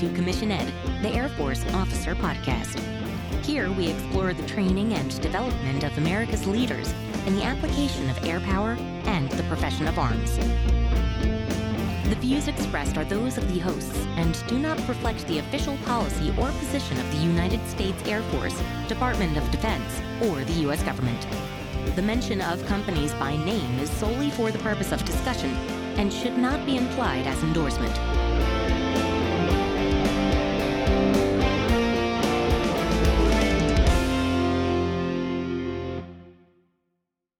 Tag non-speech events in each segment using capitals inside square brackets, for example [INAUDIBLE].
to Commission Ed, the Air Force Officer Podcast. Here we explore the training and development of America's leaders in the application of air power and the profession of arms. The views expressed are those of the hosts and do not reflect the official policy or position of the United States Air Force, Department of Defense, or the U.S. government. The mention of companies by name is solely for the purpose of discussion and should not be implied as endorsement.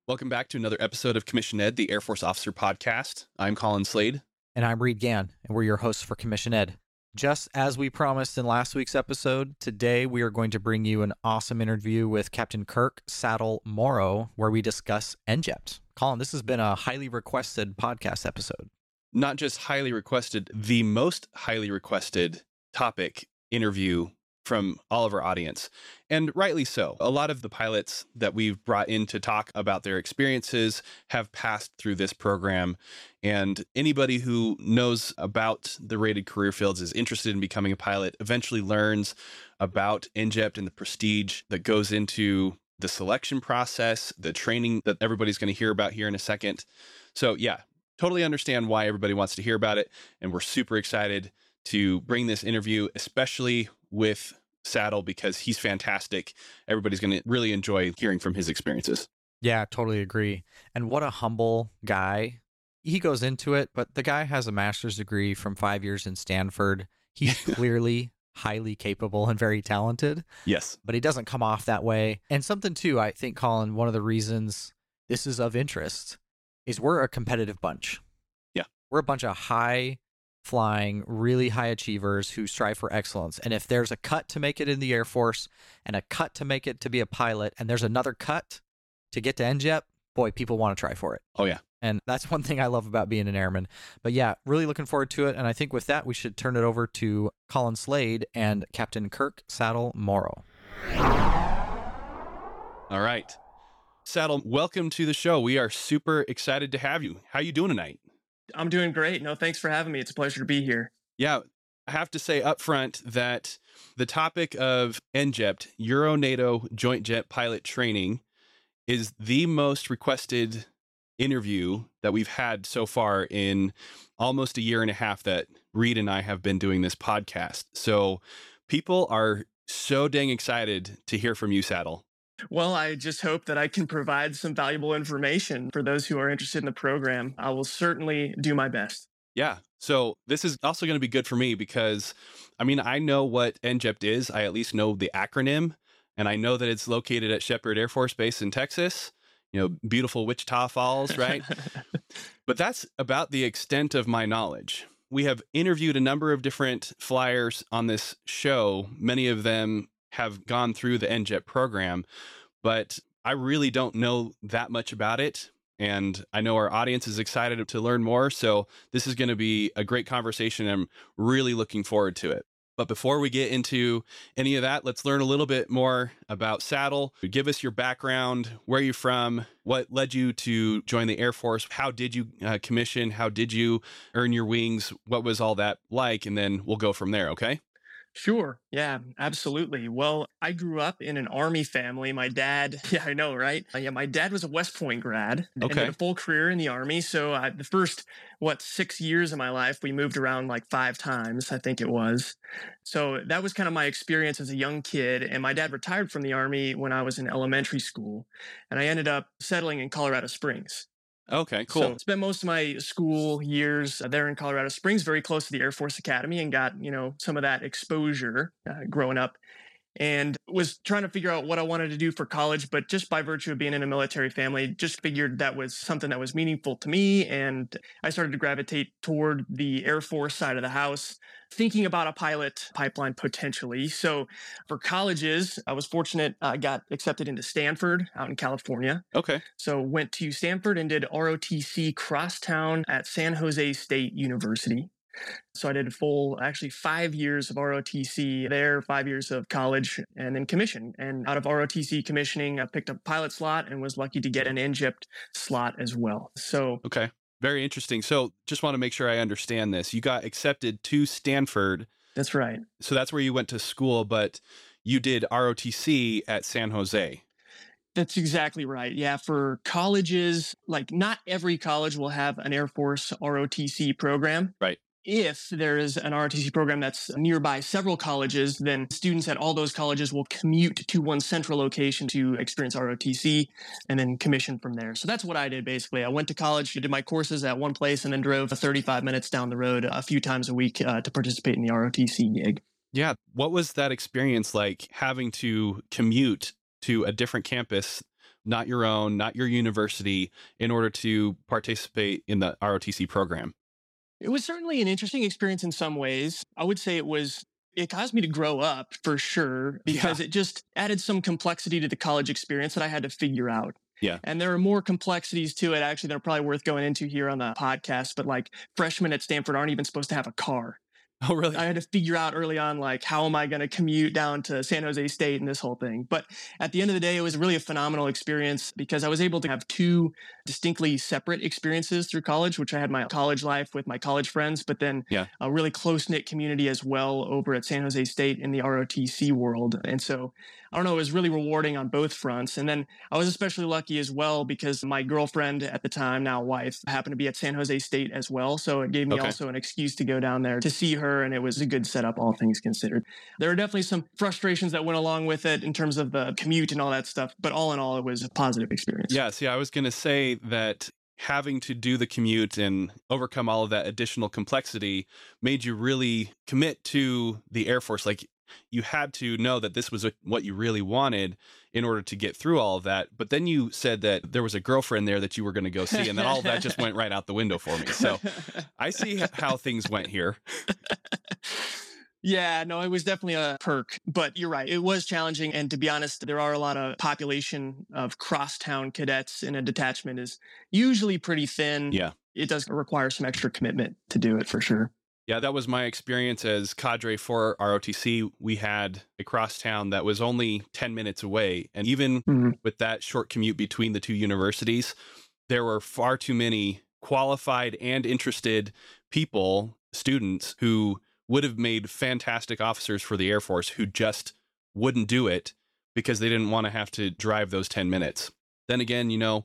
Welcome back to another episode of Commission Ed, the Air Force Officer Podcast. I'm Colin Slade. And I'm Reed Gann, and we're your hosts for Commission Ed. Just as we promised in last week's episode, today we are going to bring you an awesome interview with Captain Kirk Saddle Morrow, where we discuss ENJJPT. Colin, this has been a highly requested podcast episode. Not just highly requested, the most highly requested topic interview from all of our audience. And rightly so. A lot of the pilots that we've brought in to talk about their experiences have passed through this program. And anybody who knows about the rated career fields is interested in becoming a pilot eventually learns about ENJJPT and the prestige that goes into the selection process, the training that everybody's going to hear about here in a second. So, yeah, totally understand why everybody wants to hear about it. And we're super excited to bring this interview, especially with Saddle, because he's fantastic. Everybody's going to really enjoy hearing from his experiences. Yeah, totally agree. And what a humble guy. He goes into it, but the guy has a master's degree from five years in Stanford. He's [LAUGHS] clearly highly capable and very talented. Yes. But he doesn't come off that way. And something, too, I think, Colin, one of the reasons this is of interest is we're a competitive bunch. Yeah. We're a bunch of high flying, really high achievers who strive for excellence. And if there's a cut to make it in the Air Force and a cut to make it to be a pilot, and there's another cut to get to NJEP, boy, people want to try for it. Oh, yeah. And that's one thing I love about being an airman. But yeah, really looking forward to it. And I think with that, we should turn it over to Colin Slade and Captain Kirk Saddle Morrow. All right. Saddle, welcome to the show. We are super excited to have you. How you doing tonight? I'm doing great. No, thanks for having me. It's a pleasure to be here. Yeah, I have to say up front that the topic of ENJJPT, Euro NATO Joint Jet Pilot Training, is the most requested interview that we've had so far in almost a year and a half that Reed and I have been doing this podcast. So people are so dang excited to hear from you, Saddle. Well, I just hope that I can provide some valuable information for those who are interested in the program. I will certainly do my best. Yeah. So this is also going to be good for me because I mean, I know what ENJJPT is. I at least know the acronym and I know that it's located at Sheppard Air Force Base in Texas, you know, beautiful Wichita Falls, right? [LAUGHS] but that's about the extent of my knowledge. We have interviewed a number of different flyers on this show. Many of them have gone through the ENJJPT program, but I really don't know that much about it. And I know our audience is excited to learn more. So this is going to be a great conversation. I'm really looking forward to it. But before we get into any of that, let's learn a little bit more about Saddle. Give us your background, where you're from, what led you to join the Air Force, how did you uh, commission, how did you earn your wings, what was all that like, and then we'll go from there, okay? Sure. Yeah, absolutely. Well, I grew up in an army family. My dad, [LAUGHS] yeah, I know, right? Uh, yeah, my dad was a West Point grad and Okay. did a full career in the army. So I, the first, what, six years of my life, we moved around like five times, I think it was. So that was kind of my experience as a young kid. And my dad retired from the army when I was in elementary school. And I ended up settling in Colorado Springs. Okay, cool. So spent most of my school years there in Colorado Springs, very close to the Air Force Academy, and got you know some of that exposure uh, growing up. And was trying to figure out what I wanted to do for college, but just by virtue of being in a military family, just figured that was something that was meaningful to me. And I started to gravitate toward the Air Force side of the house, thinking about a pilot pipeline potentially. So for colleges, I was fortunate. I got accepted into Stanford out in California. okay. So went to Stanford and did ROTC crosstown at San Jose State University. So I did a full, actually five years of ROTC there, five years of college, and then commission. And out of ROTC commissioning, I picked up pilot slot and was lucky to get an ENJJPT slot as well. So Okay. Very interesting. So, just want to make sure I understand this. You got accepted to Stanford That's right. So that's where you went to school, but you did ROTC at San Jose. That's exactly right. Yeah, for colleges, like not every college will have an Air Force ROTC program. Right. If there is an ROTC program that's nearby several colleges, then students at all those colleges will commute to one central location to experience ROTC and then commission from there. So that's what I did basically. I went to college, did my courses at one place, and then drove 35 minutes down the road a few times a week uh, to participate in the ROTC gig. Yeah. What was that experience like having to commute to a different campus, not your own, not your university, in order to participate in the ROTC program? It was certainly an interesting experience in some ways. I would say it was it caused me to grow up for sure because yeah. it just added some complexity to the college experience that I had to figure out. Yeah. And there are more complexities to it actually that are probably worth going into here on the podcast. But like freshmen at Stanford aren't even supposed to have a car. Oh, really? I had to figure out early on, like, how am I going to commute down to San Jose State and this whole thing. But at the end of the day, it was really a phenomenal experience because I was able to have two distinctly separate experiences through college, which I had my college life with my college friends, but then yeah. a really close knit community as well over at San Jose State in the ROTC world. And so I don't know, it was really rewarding on both fronts. And then I was especially lucky as well because my girlfriend at the time, now wife, happened to be at San Jose State as well. So it gave me okay. also an excuse to go down there to see her. And it was a good setup, all things considered. There are definitely some frustrations that went along with it in terms of the commute and all that stuff. But all in all, it was a positive experience. Yeah. See, I was going to say that having to do the commute and overcome all of that additional complexity made you really commit to the Air Force. Like you had to know that this was what you really wanted in order to get through all of that. But then you said that there was a girlfriend there that you were going to go see, and then all of that just went right out the window for me. So [LAUGHS] I see how things went here. Yeah, no, it was definitely a perk, but you're right. It was challenging. And to be honest, there are a lot of population of crosstown cadets in a detachment is usually pretty thin. Yeah. It does require some extra commitment to do it for sure. Yeah, that was my experience as cadre for ROTC. We had a crosstown that was only 10 minutes away. And even mm-hmm. with that short commute between the two universities, there were far too many qualified and interested people, students, who would have made fantastic officers for the Air Force who just wouldn't do it because they didn't want to have to drive those 10 minutes. Then again, you know,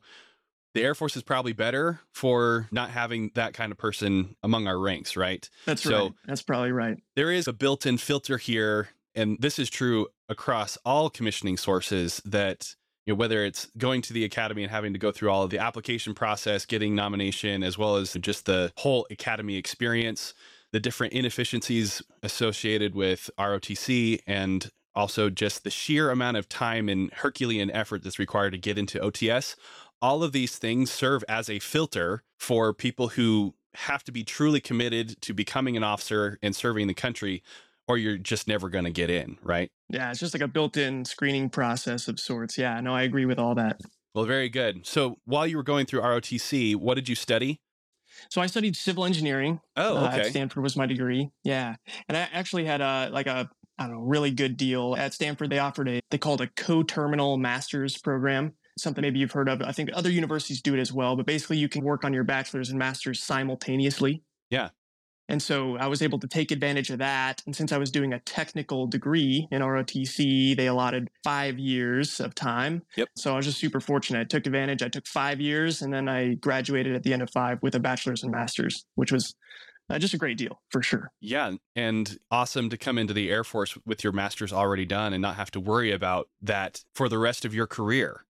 the Air Force is probably better for not having that kind of person among our ranks, right? That's so right. That's probably right. There is a built in filter here, and this is true across all commissioning sources that you know whether it's going to the academy and having to go through all of the application process getting nomination as well as just the whole academy experience the different inefficiencies associated with ROTC and also just the sheer amount of time and Herculean effort that's required to get into OTS. All of these things serve as a filter for people who have to be truly committed to becoming an officer and serving the country, or you're just never going to get in, right? Yeah, it's just like a built in screening process of sorts. Yeah, no, I agree with all that. Well, very good. So while you were going through ROTC, what did you study? So I studied civil engineering. Oh, okay. Uh, at Stanford was my degree. Yeah, and I actually had a like a I don't know really good deal at Stanford. They offered a they called a co-terminal master's program. Something maybe you've heard of. I think other universities do it as well. But basically, you can work on your bachelor's and master's simultaneously. Yeah. And so I was able to take advantage of that. And since I was doing a technical degree in ROTC, they allotted five years of time. Yep. So I was just super fortunate. I took advantage. I took five years and then I graduated at the end of five with a bachelor's and master's, which was uh, just a great deal for sure. Yeah. And awesome to come into the Air Force with your master's already done and not have to worry about that for the rest of your career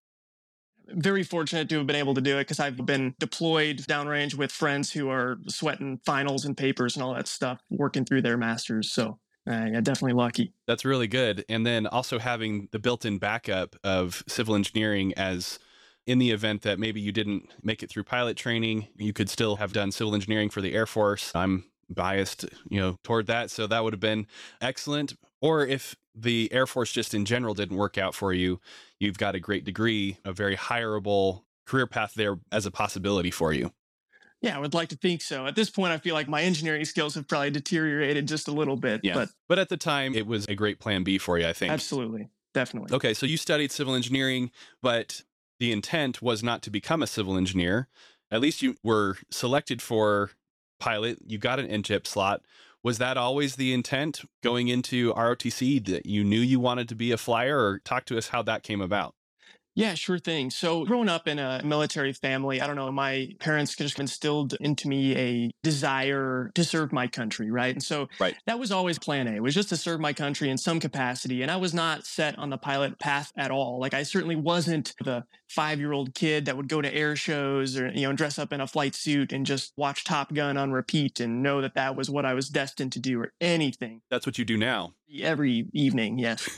very fortunate to have been able to do it because I've been deployed downrange with friends who are sweating finals and papers and all that stuff, working through their masters. So uh, yeah, definitely lucky. That's really good. And then also having the built in backup of civil engineering as in the event that maybe you didn't make it through pilot training, you could still have done civil engineering for the Air Force. I'm biased, you know, toward that. So that would have been excellent. Or if the Air Force just in general didn't work out for you, you've got a great degree, a very hireable career path there as a possibility for you. Yeah, I would like to think so. At this point, I feel like my engineering skills have probably deteriorated just a little bit. Yeah. But, but at the time, it was a great plan B for you, I think. Absolutely. Definitely. Okay, so you studied civil engineering, but the intent was not to become a civil engineer. At least you were selected for pilot. You got an NJEP slot. Was that always the intent going into ROTC that you knew you wanted to be a flyer, or talk to us how that came about? Yeah, sure thing. So, growing up in a military family, I don't know, my parents just instilled into me a desire to serve my country, right? And so right. that was always plan A, it was just to serve my country in some capacity. And I was not set on the pilot path at all. Like I certainly wasn't the 5-year-old kid that would go to air shows or you know, dress up in a flight suit and just watch Top Gun on repeat and know that that was what I was destined to do or anything. That's what you do now. Every evening, yes.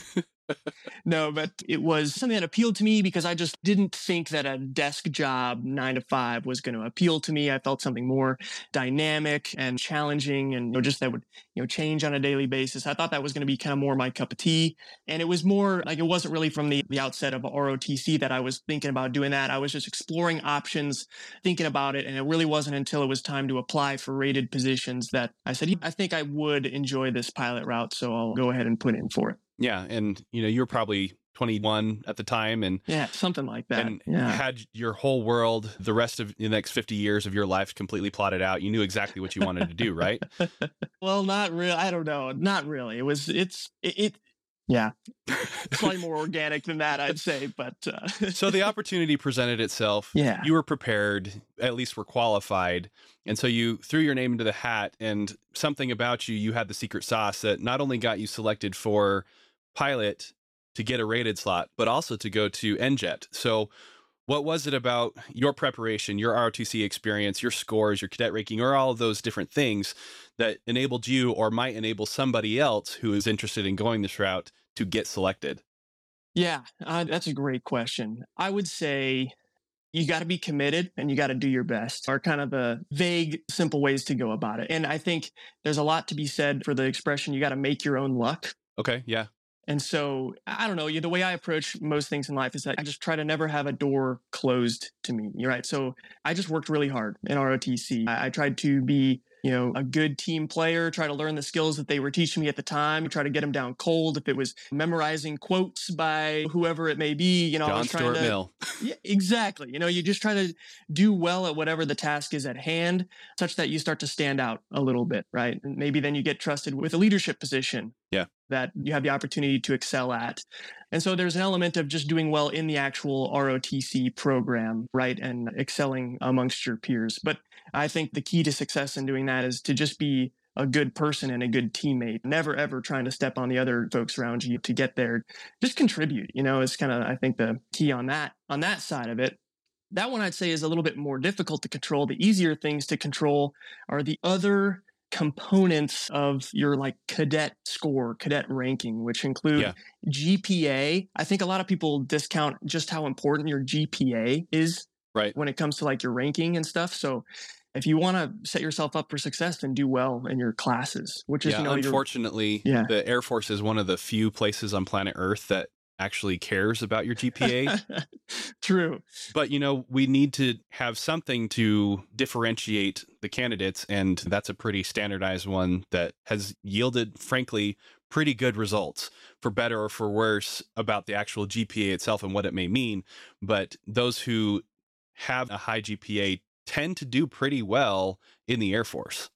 No, but it was something that appealed to me because I just didn't think that a desk job nine to five was going to appeal to me. I felt something more dynamic and challenging and you know, just that would, you know, change on a daily basis. I thought that was going to be kind of more my cup of tea. And it was more like it wasn't really from the, the outset of ROTC that I was thinking about doing that. I was just exploring options, thinking about it. And it really wasn't until it was time to apply for rated positions that I said, I think I would enjoy this pilot route. So I'll go ahead and put in for it. Yeah, and you know, you were probably 21 at the time and yeah something like that and yeah. had your whole world the rest of the next 50 years of your life completely plotted out you knew exactly what you wanted to do right [LAUGHS] well not really i don't know not really it was it's it, it yeah. Slightly more organic than that i'd say but uh... [LAUGHS] so the opportunity presented itself. Yeah. You were prepared at least were qualified and so you threw your name into the hat and something about you you had the secret sauce that not only got you selected for pilot to get a rated slot, but also to go to NJET. So, what was it about your preparation, your ROTC experience, your scores, your cadet ranking, or all of those different things that enabled you or might enable somebody else who is interested in going this route to get selected? Yeah, uh, that's a great question. I would say you got to be committed and you got to do your best are kind of the vague simple ways to go about it and i think there's a lot to be said for the expression you got to make your own luck okay yeah and so I don't know. The way I approach most things in life is that I just try to never have a door closed to me. You're right. So I just worked really hard in ROTC. I, I tried to be you know, a good team player, try to learn the skills that they were teaching me at the time, try to get them down cold. If it was memorizing quotes by whoever it may be, you know, John I was trying Stuart to, Mill. yeah, exactly. You know, you just try to do well at whatever the task is at hand, such that you start to stand out a little bit, right? And maybe then you get trusted with a leadership position. Yeah. That you have the opportunity to excel at. And so there's an element of just doing well in the actual ROTC program, right? And excelling amongst your peers. But I think the key to success in doing that is to just be a good person and a good teammate. Never ever trying to step on the other folks around you to get there. Just contribute, you know, is kind of I think the key on that on that side of it. That one I'd say is a little bit more difficult to control. The easier things to control are the other components of your like cadet score, cadet ranking, which include Yeah. GPA. I think a lot of people discount just how important your GPA is Right. when it comes to like your ranking and stuff. So if you want to set yourself up for success, then do well in your classes, which is, Yeah, you know, unfortunately, Yeah. the Air Force is one of the few places on planet Earth that actually cares about your GPA. [LAUGHS] true. but you know, we need to have something to differentiate the candidates, and that's a pretty standardized one that has yielded, frankly, pretty good results for better or for worse about the actual GPA itself and what it may mean. But those who have a high GPA tend to do pretty well in the Air Force.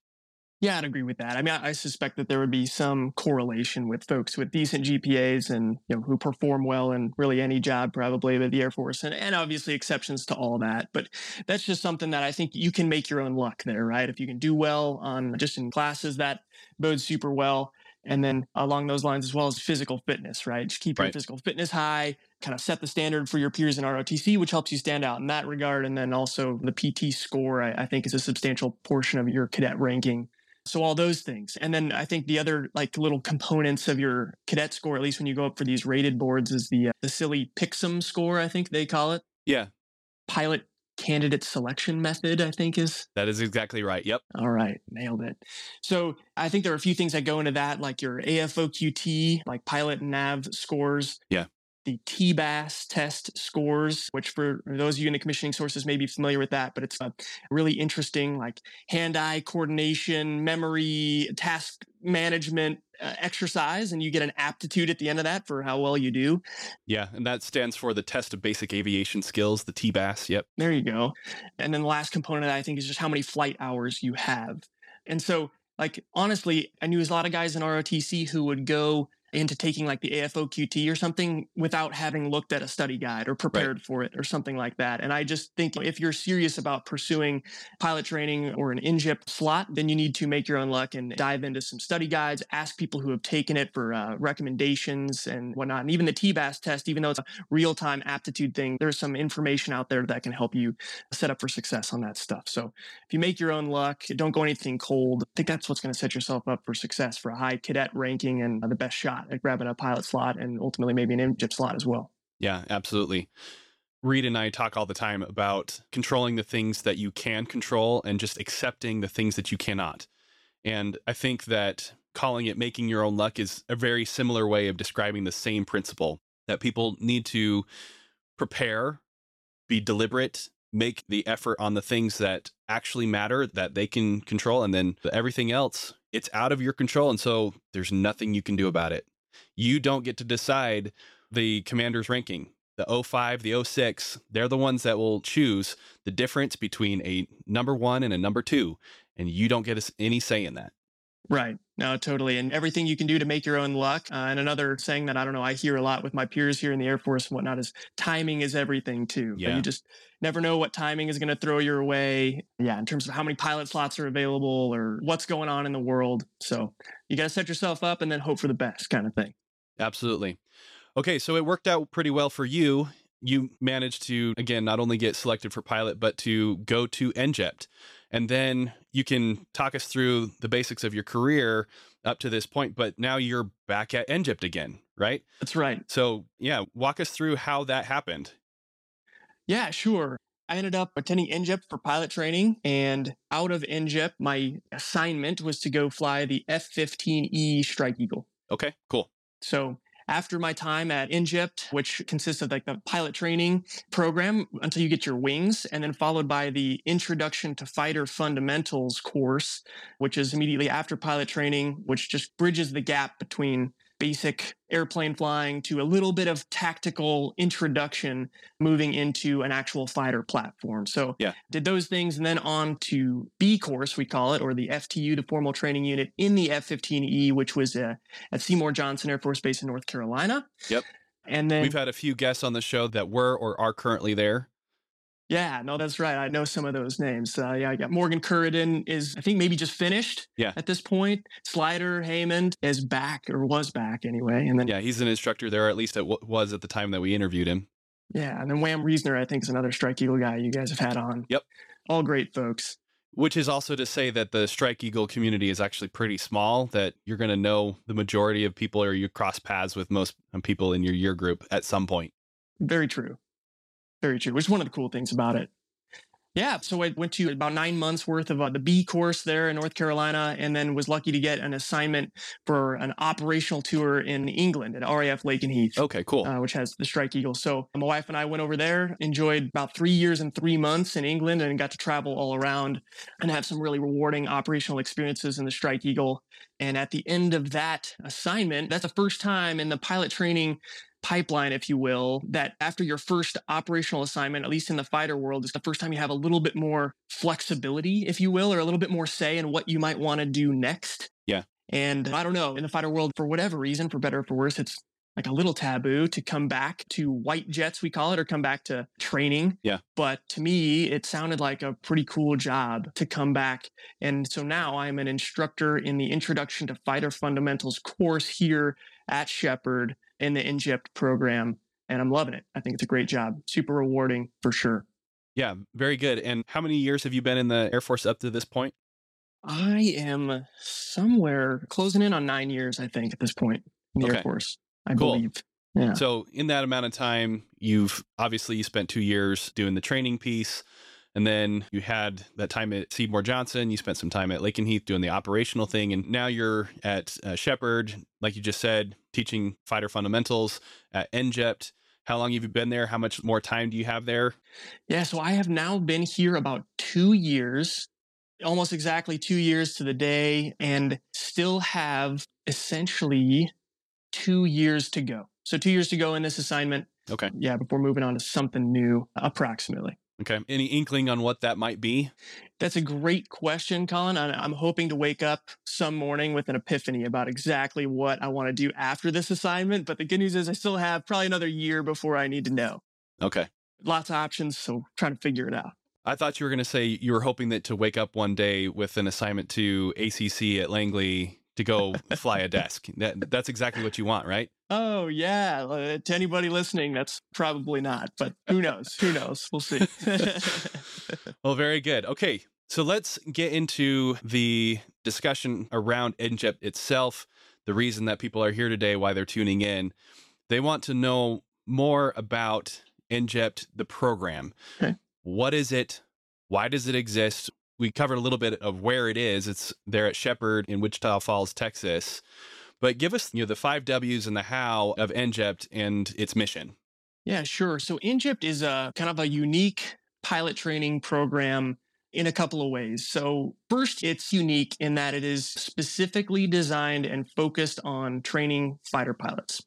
Yeah, I'd agree with that. I mean, I, I suspect that there would be some correlation with folks with decent GPAs and you know who perform well in really any job, probably with the Air Force, and, and obviously exceptions to all that. But that's just something that I think you can make your own luck there, right? If you can do well on just in classes, that bodes super well. And then along those lines as well as physical fitness, right? Just keep your physical fitness high, kind of set the standard for your peers in ROTC, which helps you stand out in that regard. And then also the PT score, I, I think, is a substantial portion of your cadet ranking. So all those things. And then I think the other like little components of your cadet score, at least when you go up for these rated boards, is the uh, the silly PCSM score, I think they call it. Yeah, Pilot candidate selection method, I think is that is exactly right. Yep. all right, nailed it. So I think there are a few things that go into that, like your AFOQT, like pilot and nav scores. Yeah. The TBAS test scores, which for those of you in the commissioning sources may be familiar with that, but it's a really interesting, like hand-eye coordination, memory, task management uh, exercise, and you get an aptitude at the end of that for how well you do. Yeah, and that stands for the Test of Basic Aviation Skills, the TBAS. Yep. There you go. And then the last component I think is just how many flight hours you have. And so Like, honestly, I knew a lot of guys in ROTC who would go into taking like the AFOQT or something without having looked at a study guide or prepared right. for it or something like that. And I just think if you're serious about pursuing pilot training or an INJIP slot, then you need to make your own luck and dive into some study guides, ask people who have taken it for uh, recommendations and whatnot. And even the TBAS test, even though it's a real time aptitude thing, there's some information out there that can help you set up for success on that stuff. So if you make your own luck, don't go anything cold. I think that's what's going to set yourself up for success for a high cadet ranking and the best shot at grabbing a pilot slot and ultimately maybe an INJIP slot as well. Yeah, absolutely. Reed and I talk all the time about controlling the things that you can control and just accepting the things that you cannot. And I think that calling it making your own luck is a very similar way of describing the same principle that people need to prepare, be deliberate, make the effort on the things that actually matter that they can control. And then everything else, it's out of your control. And so there's nothing you can do about it you don't get to decide the commander's ranking. The 05, the 06, they're the ones that will choose the difference between a number one and a number two. And you don't get any say in that. Right. No, totally. And everything you can do to make your own luck. Uh, and another saying that I don't know, I hear a lot with my peers here in the Air Force and whatnot is timing is everything too. Yeah. You just never know what timing is going to throw your way. Yeah. In terms of how many pilot slots are available or what's going on in the world. So you got to set yourself up and then hope for the best kind of thing. Absolutely. Okay, so it worked out pretty well for you. You managed to, again, not only get selected for pilot, but to go to ENJJPT. And then you can talk us through the basics of your career up to this point, but now you're back at ENJJPT again, right? That's right. So, yeah, walk us through how that happened. Yeah, sure. I ended up attending ENJJPT for pilot training, and out of ENJJPT, my assignment was to go fly the F 15E Strike Eagle. Okay, cool. So after my time at ENJJPT, which consists of like the pilot training program until you get your wings, and then followed by the Introduction to Fighter Fundamentals course, which is immediately after pilot training, which just bridges the gap between basic airplane flying to a little bit of tactical introduction moving into an actual fighter platform. So yeah. did those things and then on to B course, we call it, or the FTU, the formal training unit in the F-15E, which was uh, at Seymour Johnson Air Force Base in North Carolina. Yep. And then we've had a few guests on the show that were or are currently there. Yeah, no, that's right. I know some of those names. Uh, yeah, I got Morgan Curridon is, I think, maybe just finished. Yeah. At this point, Slider Haymond is back or was back anyway, and then yeah, he's an instructor there, at least it w- was at the time that we interviewed him. Yeah, and then Wham Reasoner, I think, is another Strike Eagle guy you guys have had on. Yep. All great folks. Which is also to say that the Strike Eagle community is actually pretty small. That you're going to know the majority of people, or you cross paths with most um, people in your year group at some point. Very true. Very true. Which is one of the cool things about it. Yeah, so I went to about nine months worth of uh, the B course there in North Carolina, and then was lucky to get an assignment for an operational tour in England at RAF Lakenheath. Okay, cool. Uh, which has the Strike Eagle. So my wife and I went over there, enjoyed about three years and three months in England, and got to travel all around and have some really rewarding operational experiences in the Strike Eagle. And at the end of that assignment, that's the first time in the pilot training pipeline, if you will, that after your first operational assignment, at least in the fighter world, is the first time you have a little bit more flexibility, if you will, or a little bit more say in what you might want to do next. Yeah. And I don't know, in the fighter world, for whatever reason, for better or for worse, it's like a little taboo to come back to white jets, we call it, or come back to training. Yeah. But to me, it sounded like a pretty cool job to come back. And so now I'm an instructor in the Introduction to Fighter Fundamentals course here at Sheppard in the ENJJPT program, and I'm loving it. I think it's a great job, super rewarding for sure. Yeah, very good. And how many years have you been in the Air Force up to this point? I am somewhere closing in on nine years, I think, at this point in the okay. Air Force. I cool. believe. Yeah. So in that amount of time, you've obviously you spent two years doing the training piece. And then you had that time at Seymour Johnson. You spent some time at Lakenheath doing the operational thing. And now you're at uh, Sheppard, like you just said, teaching fighter fundamentals at ENJJPT. How long have you been there? How much more time do you have there? Yeah, so I have now been here about two years, almost exactly two years to the day, and still have essentially two years to go. So, two years to go in this assignment. Okay. Yeah, before moving on to something new, approximately. Okay. Any inkling on what that might be? That's a great question, Colin. I'm hoping to wake up some morning with an epiphany about exactly what I want to do after this assignment. But the good news is I still have probably another year before I need to know. Okay. Lots of options. So trying to figure it out. I thought you were going to say you were hoping that to wake up one day with an assignment to ACC at Langley to go fly a desk. That, that's exactly what you want, right? Oh yeah. Uh, to anybody listening, that's probably not, but who knows? who knows? We'll see. [LAUGHS] well, very good. Okay, so let's get into the discussion around NJEP itself. The reason that people are here today, why they're tuning in, they want to know more about NJEP, the program. Okay. What is it? Why does it exist? We covered a little bit of where it is. It's there at Sheppard in Wichita Falls, Texas. But give us, you know, the five W's and the how of NJEP and its mission. Yeah, sure. So NJEP is a kind of a unique pilot training program in a couple of ways. So first, it's unique in that it is specifically designed and focused on training fighter pilots.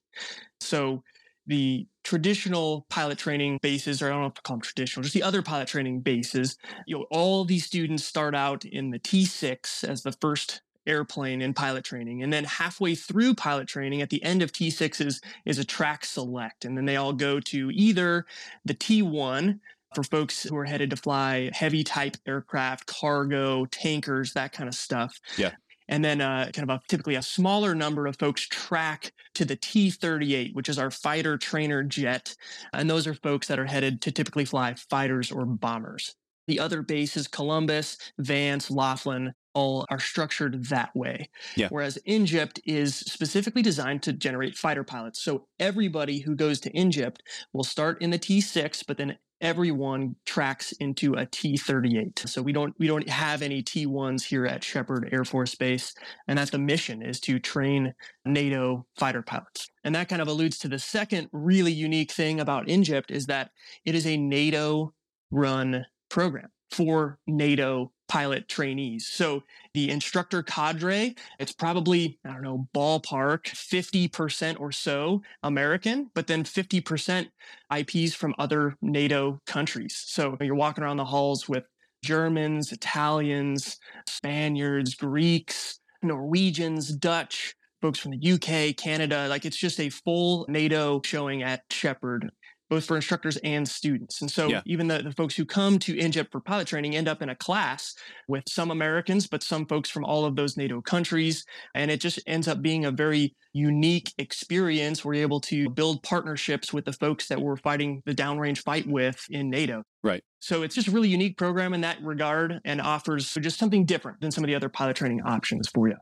So the traditional pilot training bases, or I don't know if to call them traditional, just the other pilot training bases, you know, all these students start out in the T6 as the first airplane in pilot training. And then halfway through pilot training, at the end of T6 is, is a track select. And then they all go to either the T1 for folks who are headed to fly heavy type aircraft, cargo, tankers, that kind of stuff. Yeah. And then uh, kind of a, typically a smaller number of folks track to the T 38, which is our fighter trainer jet. And those are folks that are headed to typically fly fighters or bombers. The other bases, Columbus, Vance, Laughlin, all are structured that way. Yeah. Whereas NJEP is specifically designed to generate fighter pilots. So everybody who goes to NJEP will start in the T6, but then everyone tracks into a T38. So we don't we don't have any T1s here at Sheppard Air Force Base, and that's the mission is to train NATO fighter pilots. And that kind of alludes to the second really unique thing about NJEP is that it is a NATO run program for NATO pilot trainees. So the instructor cadre, it's probably, I don't know, ballpark 50% or so American, but then 50% IPs from other NATO countries. So you're walking around the halls with Germans, Italians, Spaniards, Greeks, Norwegians, Dutch, folks from the UK, Canada. Like it's just a full NATO showing at Sheppard both for instructors and students. And so yeah. even the, the folks who come to NJEP for pilot training end up in a class with some Americans, but some folks from all of those NATO countries. And it just ends up being a very unique experience. We're able to build partnerships with the folks that we're fighting the downrange fight with in NATO. Right. So it's just a really unique program in that regard and offers just something different than some of the other pilot training options for you.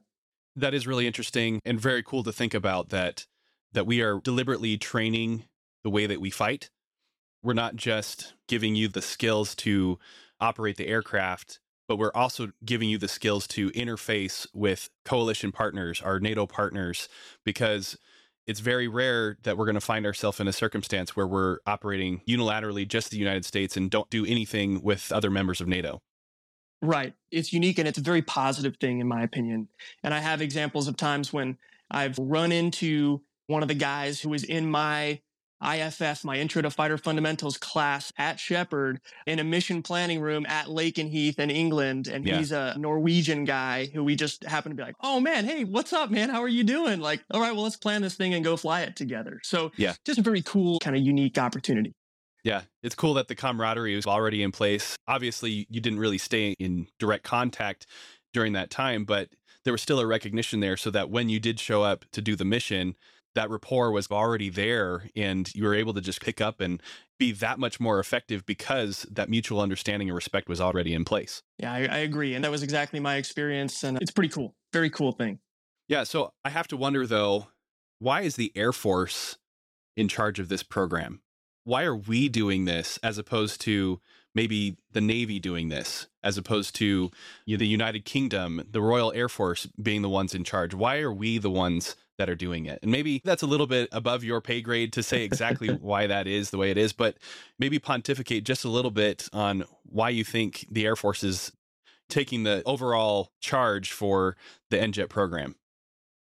That is really interesting and very cool to think about that that we are deliberately training the way that we fight. We're not just giving you the skills to operate the aircraft, but we're also giving you the skills to interface with coalition partners, our NATO partners, because it's very rare that we're going to find ourselves in a circumstance where we're operating unilaterally just the United States and don't do anything with other members of NATO. Right. It's unique and it's a very positive thing, in my opinion. And I have examples of times when I've run into one of the guys who was in my IFF, my Intro to Fighter Fundamentals class at Sheppard in a mission planning room at Lakenheath in Heath in England. And yeah. he's a Norwegian guy who we just happen to be like, oh man, hey, what's up, man? How are you doing? Like, all right, well, let's plan this thing and go fly it together. So, yeah, just a very cool, kind of unique opportunity. Yeah, it's cool that the camaraderie was already in place. Obviously, you didn't really stay in direct contact during that time, but there was still a recognition there so that when you did show up to do the mission, that rapport was already there and you were able to just pick up and be that much more effective because that mutual understanding and respect was already in place. Yeah, I, I, agree. And that was exactly my experience. And it's pretty cool. Very cool thing. Yeah. So I have to wonder, though, why is the Air Force in charge of this program? Why are we doing this as opposed to maybe the Navy doing this, as opposed to you know, the United Kingdom, the Royal Air Force being the ones in charge? Why are we the ones that are doing it. And maybe that's a little bit above your pay grade to say exactly [LAUGHS] why that is the way it is, but maybe pontificate just a little bit on why you think the Air Force is taking the overall charge for the NJEP program.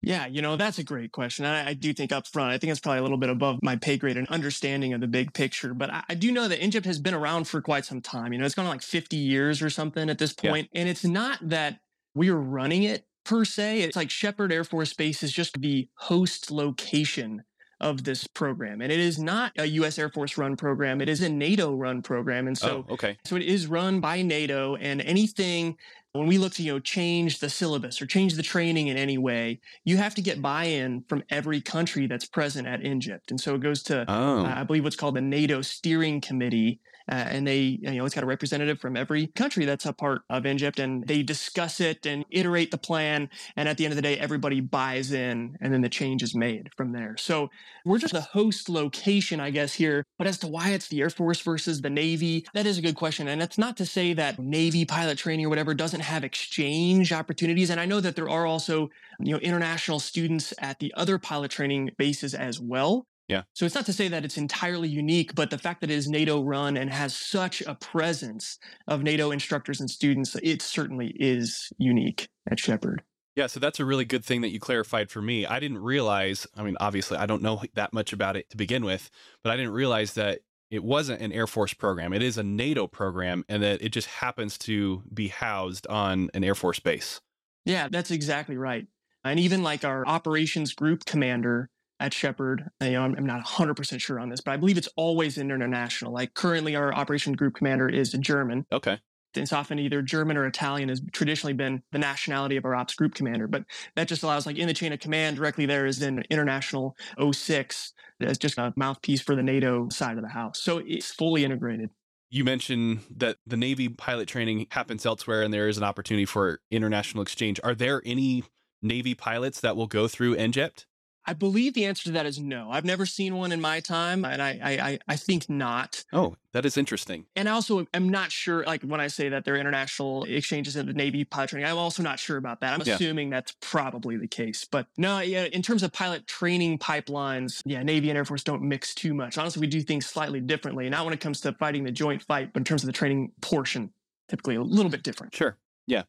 Yeah, you know, that's a great question. I, I, do think up front, I think it's probably a little bit above my pay grade and understanding of the big picture. But I, I do know that ENJJPT has been around for quite some time. You know, it's gone like 50 years or something at this point. Yeah. And it's not that we are running it per se. It's like Sheppard Air Force Base is just the host location of this program. And it is not a US Air Force run program. It is a NATO run program. And oh, so, oh, okay. so it is run by NATO and anything when we look to you know change the syllabus or change the training in any way you have to get buy-in from every country that's present at ENJJPT and so it goes to oh. uh, i believe what's called the nato steering committee uh, and they you know it's got a representative from every country that's a part of ENJJPT and they discuss it and iterate the plan and at the end of the day everybody buys in and then the change is made from there. So we're just the host location i guess here. But as to why it's the air force versus the navy that is a good question. And it's not to say that navy pilot training or whatever doesn't have exchange opportunities. And I know that there are also, you know, international students at the other pilot training bases as well. Yeah. So it's not to say that it's entirely unique, but the fact that it is NATO run and has such a presence of NATO instructors and students, it certainly is unique at Sheppard. Yeah, so that's a really good thing that you clarified for me. I didn't realize, I mean, obviously, I don't know that much about it to begin with, but I didn't realize that it wasn't an Air Force program. It is a NATO program, and that it just happens to be housed on an Air Force base. Yeah, that's exactly right. And even like our operations group commander at Sheppard, you know, I'm, I'm not 100% sure on this, but I believe it's always international. Like currently, our operations group commander is a German. Okay it's often either German or Italian has traditionally been the nationality of our ops group commander. But that just allows, like in the chain of command, directly there is an international 06 as just a mouthpiece for the NATO side of the house. So it's fully integrated. You mentioned that the Navy pilot training happens elsewhere and there is an opportunity for international exchange. Are there any Navy pilots that will go through ENJJPT? I believe the answer to that is no. I've never seen one in my time, and I, I, I think not. Oh, that is interesting. And I also am not sure. Like when I say that there are international exchanges in the Navy pilot training, I'm also not sure about that. I'm yeah. assuming that's probably the case. But no, yeah, in terms of pilot training pipelines, yeah, Navy and Air Force don't mix too much. Honestly, we do things slightly differently. Not when it comes to fighting the joint fight, but in terms of the training portion, typically a little bit different. Sure. Yeah.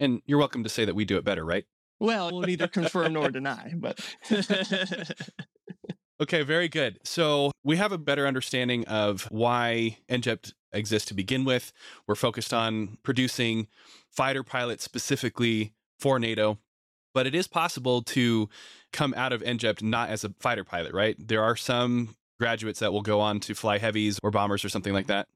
And you're welcome to say that we do it better, right? Well, we'll neither confirm nor deny, but. [LAUGHS] okay, very good. So we have a better understanding of why ENJJPT exists to begin with. We're focused on producing fighter pilots specifically for NATO, but it is possible to come out of ENJJPT not as a fighter pilot, right? There are some graduates that will go on to fly heavies or bombers or something like that.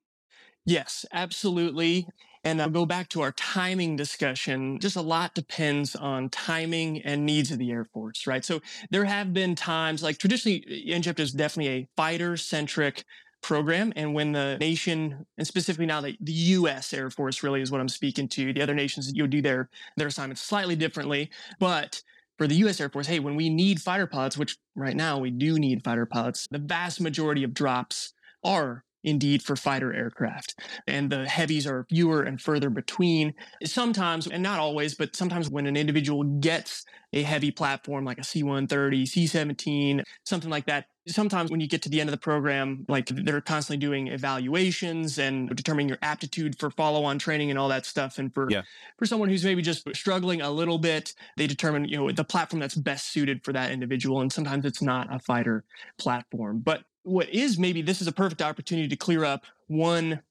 Yes, absolutely. And I'll go back to our timing discussion. Just a lot depends on timing and needs of the Air Force, right? So there have been times like traditionally, uh, ENJJPT is definitely a fighter centric program. And when the nation, and specifically now the, the U.S. Air Force really is what I'm speaking to, the other nations, you'll do their, their assignments slightly differently. But for the U.S. Air Force, hey, when we need fighter pilots, which right now we do need fighter pilots, the vast majority of drops are indeed for fighter aircraft. And the heavies are fewer and further between. Sometimes, and not always, but sometimes when an individual gets a heavy platform like a C 130, C 17, something like that, sometimes when you get to the end of the program, like they're constantly doing evaluations and determining your aptitude for follow-on training and all that stuff. And for yeah. for someone who's maybe just struggling a little bit, they determine you know the platform that's best suited for that individual. And sometimes it's not a fighter platform, but what is maybe this is a perfect opportunity to clear up one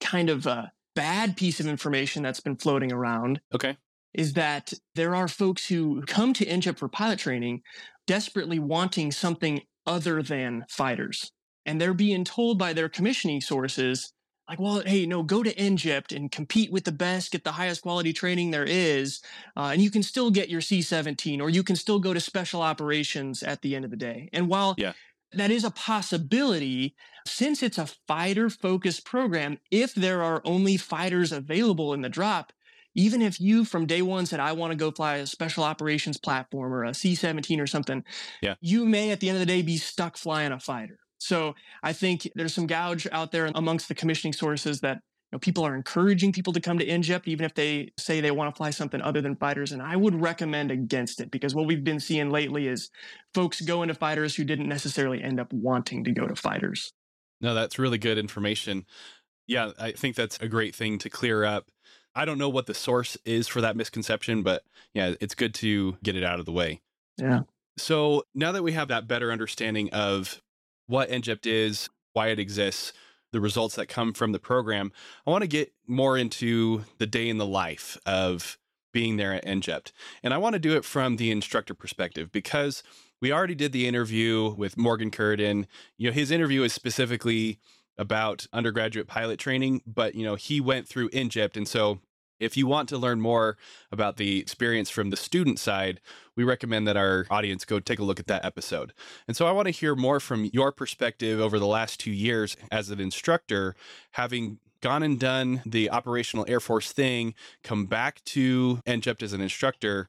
kind of uh, bad piece of information that's been floating around. Okay. Is that there are folks who come to ENJJPT for pilot training desperately wanting something other than fighters. And they're being told by their commissioning sources, like, well, hey, no, go to ENJJPT and compete with the best, get the highest quality training there is, uh, and you can still get your C 17 or you can still go to special operations at the end of the day. And while yeah that is a possibility since it's a fighter focused program. If there are only fighters available in the drop, even if you from day one said, I want to go fly a special operations platform or a C 17 or something, yeah. you may at the end of the day be stuck flying a fighter. So I think there's some gouge out there amongst the commissioning sources that know, people are encouraging people to come to ENJJPT, even if they say they want to fly something other than fighters. And I would recommend against it because what we've been seeing lately is folks go into fighters who didn't necessarily end up wanting to go to fighters. No, that's really good information. Yeah, I think that's a great thing to clear up. I don't know what the source is for that misconception, but yeah, it's good to get it out of the way. Yeah. So now that we have that better understanding of what ENJJPT is, why it exists, the results that come from the program, I want to get more into the day in the life of being there at ENJJPT. And I want to do it from the instructor perspective because we already did the interview with Morgan Curtin. You know, his interview is specifically about undergraduate pilot training, but you know, he went through ENJJPT. And so if you want to learn more about the experience from the student side, we recommend that our audience go take a look at that episode. And so I want to hear more from your perspective over the last two years as an instructor, having gone and done the operational Air Force thing, come back to ENJJPT as an instructor.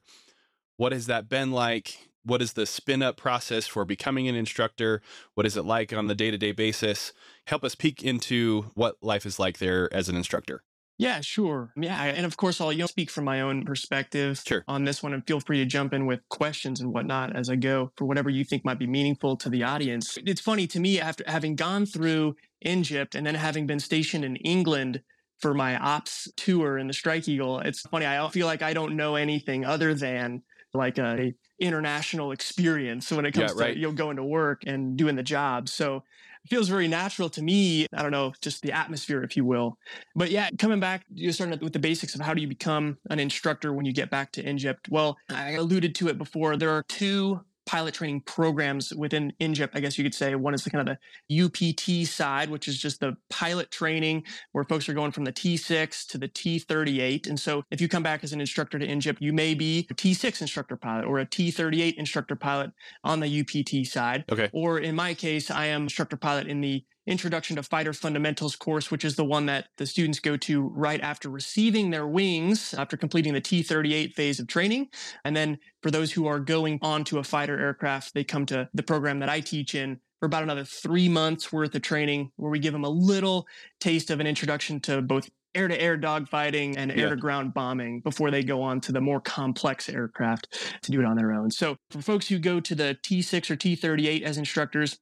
What has that been like? What is the spin up process for becoming an instructor? What is it like on the day to day basis? Help us peek into what life is like there as an instructor. Yeah, sure. Yeah, and of course, I'll you know, speak from my own perspective sure. on this one, and feel free to jump in with questions and whatnot as I go for whatever you think might be meaningful to the audience. It's funny to me after having gone through ENJJPT and then having been stationed in England for my ops tour in the Strike Eagle. It's funny. I feel like I don't know anything other than like a international experience when it comes yeah, right. to you know going to work and doing the job. So feels very natural to me. I don't know, just the atmosphere, if you will. But yeah, coming back, you're starting with the basics of how do you become an instructor when you get back to ENJJPT. Well, I alluded to it before. There are two pilot training programs within ENJJPT, I guess you could say. One is the kind of the UPT side, which is just the pilot training where folks are going from the T6 to the T38. And so if you come back as an instructor to ENJJPT, you may be a T6 instructor pilot or a T38 instructor pilot on the UPT side. Okay. Or in my case, I am instructor pilot in the Introduction to Fighter Fundamentals course, which is the one that the students go to right after receiving their wings, after completing the T 38 phase of training. And then for those who are going on to a fighter aircraft, they come to the program that I teach in for about another three months worth of training, where we give them a little taste of an introduction to both air to air dogfighting and air to ground bombing before they go on to the more complex aircraft to do it on their own. So for folks who go to the T6 or T38 as instructors,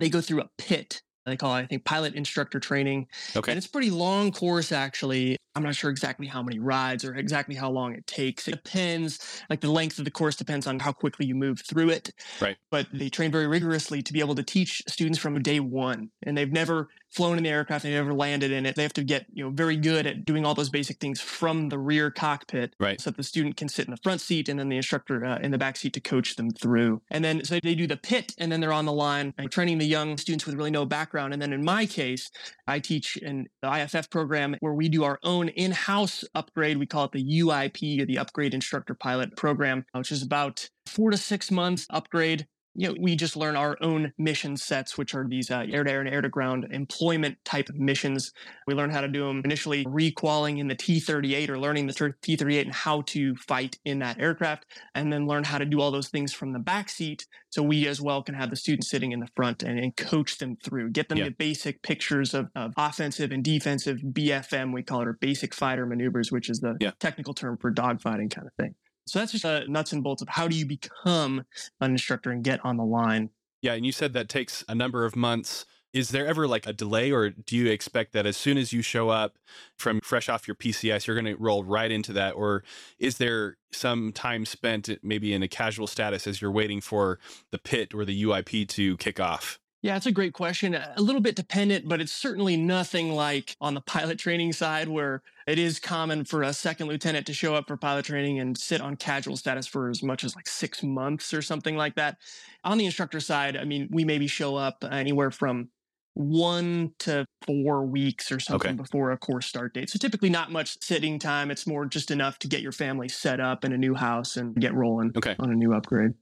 they go through a pit they call it, I think, pilot instructor training. Okay. And it's a pretty long course, actually. I'm not sure exactly how many rides or exactly how long it takes. It depends, like the length of the course depends on how quickly you move through it. Right. But they train very rigorously to be able to teach students from day one. And they've never flown in the aircraft, they've never landed in it. They have to get, you know, very good at doing all those basic things from the rear cockpit. Right. So that the student can sit in the front seat and then the instructor uh, in the back seat to coach them through. And then so they do the pit and then they're on the line and training the young students with really no background. And then in my case, I teach in the IFF program where we do our own in-house upgrade. We call it the UIP or the Upgrade Instructor Pilot Program, which is about four to six months upgrade you know, we just learn our own mission sets, which are these uh, air to air and air to ground employment type missions. We learn how to do them initially requaling in the T 38 or learning the T 38 and how to fight in that aircraft, and then learn how to do all those things from the back seat. So we as well can have the students sitting in the front and, and coach them through, get them Yeah. the basic pictures of, of offensive and defensive BFM, we call it, or basic fighter maneuvers, which is the Yeah. technical term for dogfighting kind of thing. So that's just uh, nuts and bolts of how do you become an instructor and get on the line. Yeah, and you said that takes a number of months. Is there ever like a delay, or do you expect that as soon as you show up from fresh off your PCS, you're going to roll right into that? Or is there some time spent maybe in a casual status as you're waiting for the pit or the UIP to kick off? Yeah, it's a great question. Uh, a little bit dependent, but it's certainly nothing like on the pilot training side where it is common for a second lieutenant to show up for pilot training and sit on casual status for as much as like six months or something like that. On the instructor side, I mean, we maybe show up anywhere from one to four weeks or something Okay. before a course start date. So typically not much sitting time. It's more just enough to get your family set up in a new house and get rolling Okay. on a new upgrade.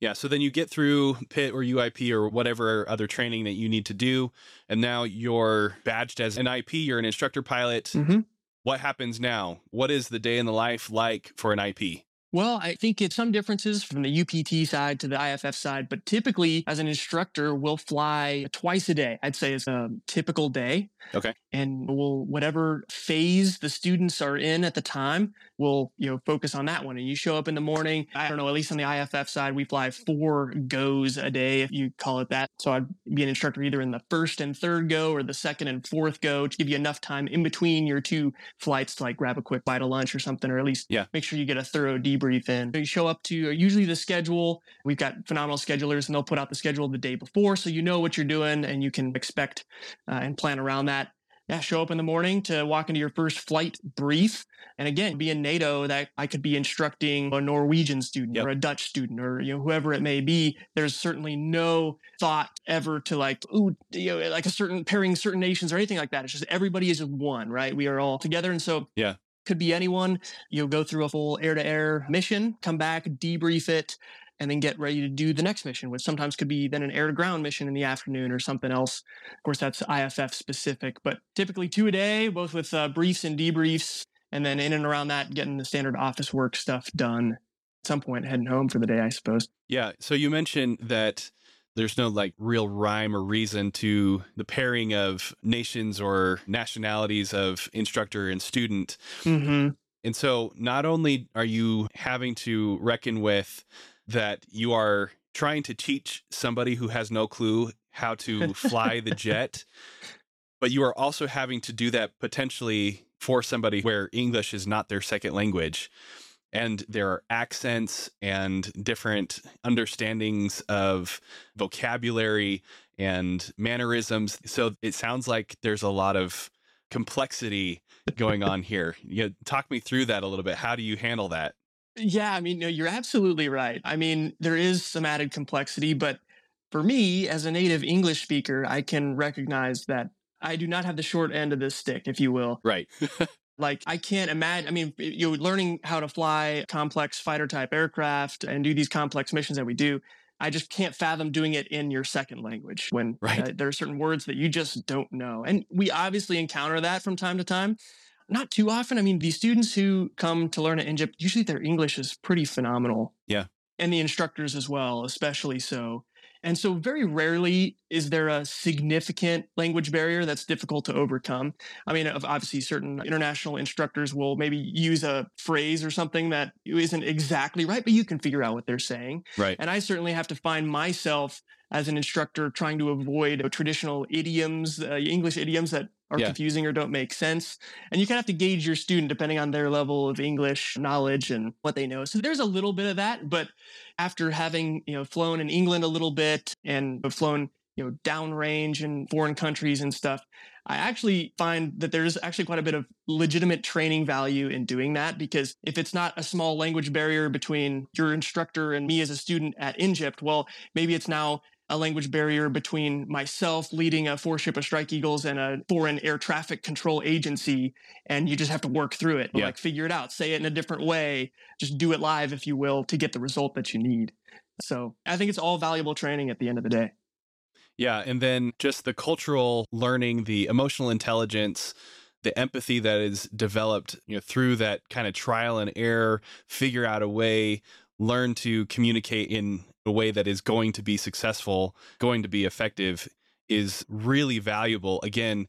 Yeah. So then you get through PIT or UIP or whatever other training that you need to do. And now you're badged as an IP, you're an instructor pilot. Mm-hmm. What happens now? What is the day in the life like for an IP? Well, I think it's some differences from the UPT side to the IFF side, but typically as an instructor, we'll fly twice a day. I'd say it's a typical day. Okay. And we'll whatever phase the students are in at the time, we'll you know focus on that one. And you show up in the morning. I don't know. At least on the IFF side, we fly four goes a day, if you call it that. So I'd be an instructor either in the first and third go or the second and fourth go to give you enough time in between your two flights to like grab a quick bite of lunch or something, or at least yeah. make sure you get a thorough debrief in. So you show up to usually the schedule. We've got phenomenal schedulers, and they'll put out the schedule the day before, so you know what you're doing and you can expect uh, and plan around that. Yeah, show up in the morning to walk into your first flight brief. And again, being NATO, that I could be instructing a Norwegian student Yep. or a Dutch student or you know whoever it may be. There's certainly no thought ever to like, ooh, you know, like a certain pairing certain nations or anything like that. It's just everybody is one, right? We are all together, and so Yeah. could be anyone. You'll go through a full air to air mission, come back, debrief it, and then get ready to do the next mission, which sometimes could be then an air to ground mission in the afternoon or something else. Of course, that's IFF specific, but typically two a day, both with uh, briefs and debriefs. And then in and around that, getting the standard office work stuff done. At some point, heading home for the day, I suppose. Yeah. So you mentioned that there's no like real rhyme or reason to the pairing of nations or nationalities of instructor and student. Mm-hmm. And so not only are you having to reckon with that you are trying to teach somebody who has no clue how to fly the jet, but you are also having to do that potentially for somebody where English is not their second language. And there are accents and different understandings of vocabulary and mannerisms. So it sounds like there's a lot of complexity going on here. You know, talk me through that a little bit. How do you handle that? Yeah, I mean, no, you're absolutely right. I mean, there is some added complexity, but for me, as a native English speaker, I can recognize that I do not have the short end of this stick, if you will. Right. [LAUGHS] Like, I can't imagine. I mean, you know, learning how to fly complex fighter type aircraft and do these complex missions that we do. I just can't fathom doing it in your second language when Right. uh, there are certain words that you just don't know. And we obviously encounter that from time to time. Not too often. I mean, the students who come to learn at ENJJPT, usually their English is pretty phenomenal. Yeah. And the instructors as well, especially so. And so, very rarely is there a significant language barrier that's difficult to overcome. I mean, of- obviously, certain international instructors will maybe use a phrase or something that isn't exactly right, but you can figure out what they're saying. Right. And I certainly have to find myself as an instructor trying to avoid traditional idioms, uh, English idioms that are Yeah. confusing or don't make sense. And you kind of have to gauge your student depending on their level of English knowledge and what they know. So there's a little bit of that, but after having, you know, flown in England a little bit and flown, you know, downrange in foreign countries and stuff, I actually find that there's actually quite a bit of legitimate training value in doing that because if it's not a small language barrier between your instructor and me as a student at ENJJPT, well, maybe it's now a language barrier between myself leading a four ship of Strike Eagles and a foreign air traffic control agency, and you just have to work through it, Yeah. like figure it out, say it in a different way, just do it live, if you will, to get the result that you need. So I think it's all valuable training at the end of the day. Yeah, and then just the cultural learning, the emotional intelligence, the empathy that is developed, you know, through that kind of trial and error, figure out a way, learn to communicate in a way that is going to be successful, going to be effective is really valuable. Again,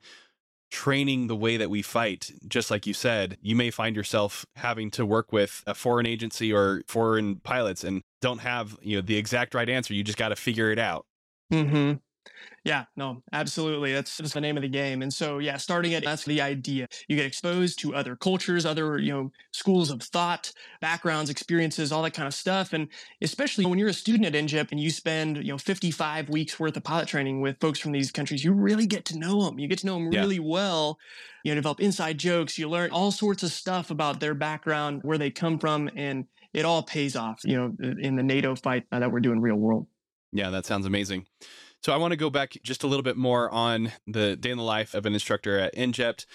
training the way that we fight, just like you said, you may find yourself having to work with a foreign agency or foreign pilots and don't have, you know, the exact right answer. You just got to figure it out. Mm-hmm. Yeah, no, absolutely. That's just the name of the game. And so, yeah, starting it, that's the idea. You get exposed to other cultures, other, you know, schools of thought, backgrounds, experiences, all that kind of stuff. And especially when you're a student at ENJJPT and you spend, you know, 55 weeks worth of pilot training with folks from these countries, you really get to know them. You get to know them Yeah. really well. You know, develop inside jokes. You learn all sorts of stuff about their background, where they come from, and it all pays off, you know, in the NATO fight uh, that we're doing real world. Yeah, that sounds amazing. So I want to go back just a little bit more on the day in the life of an instructor at ENJJPT.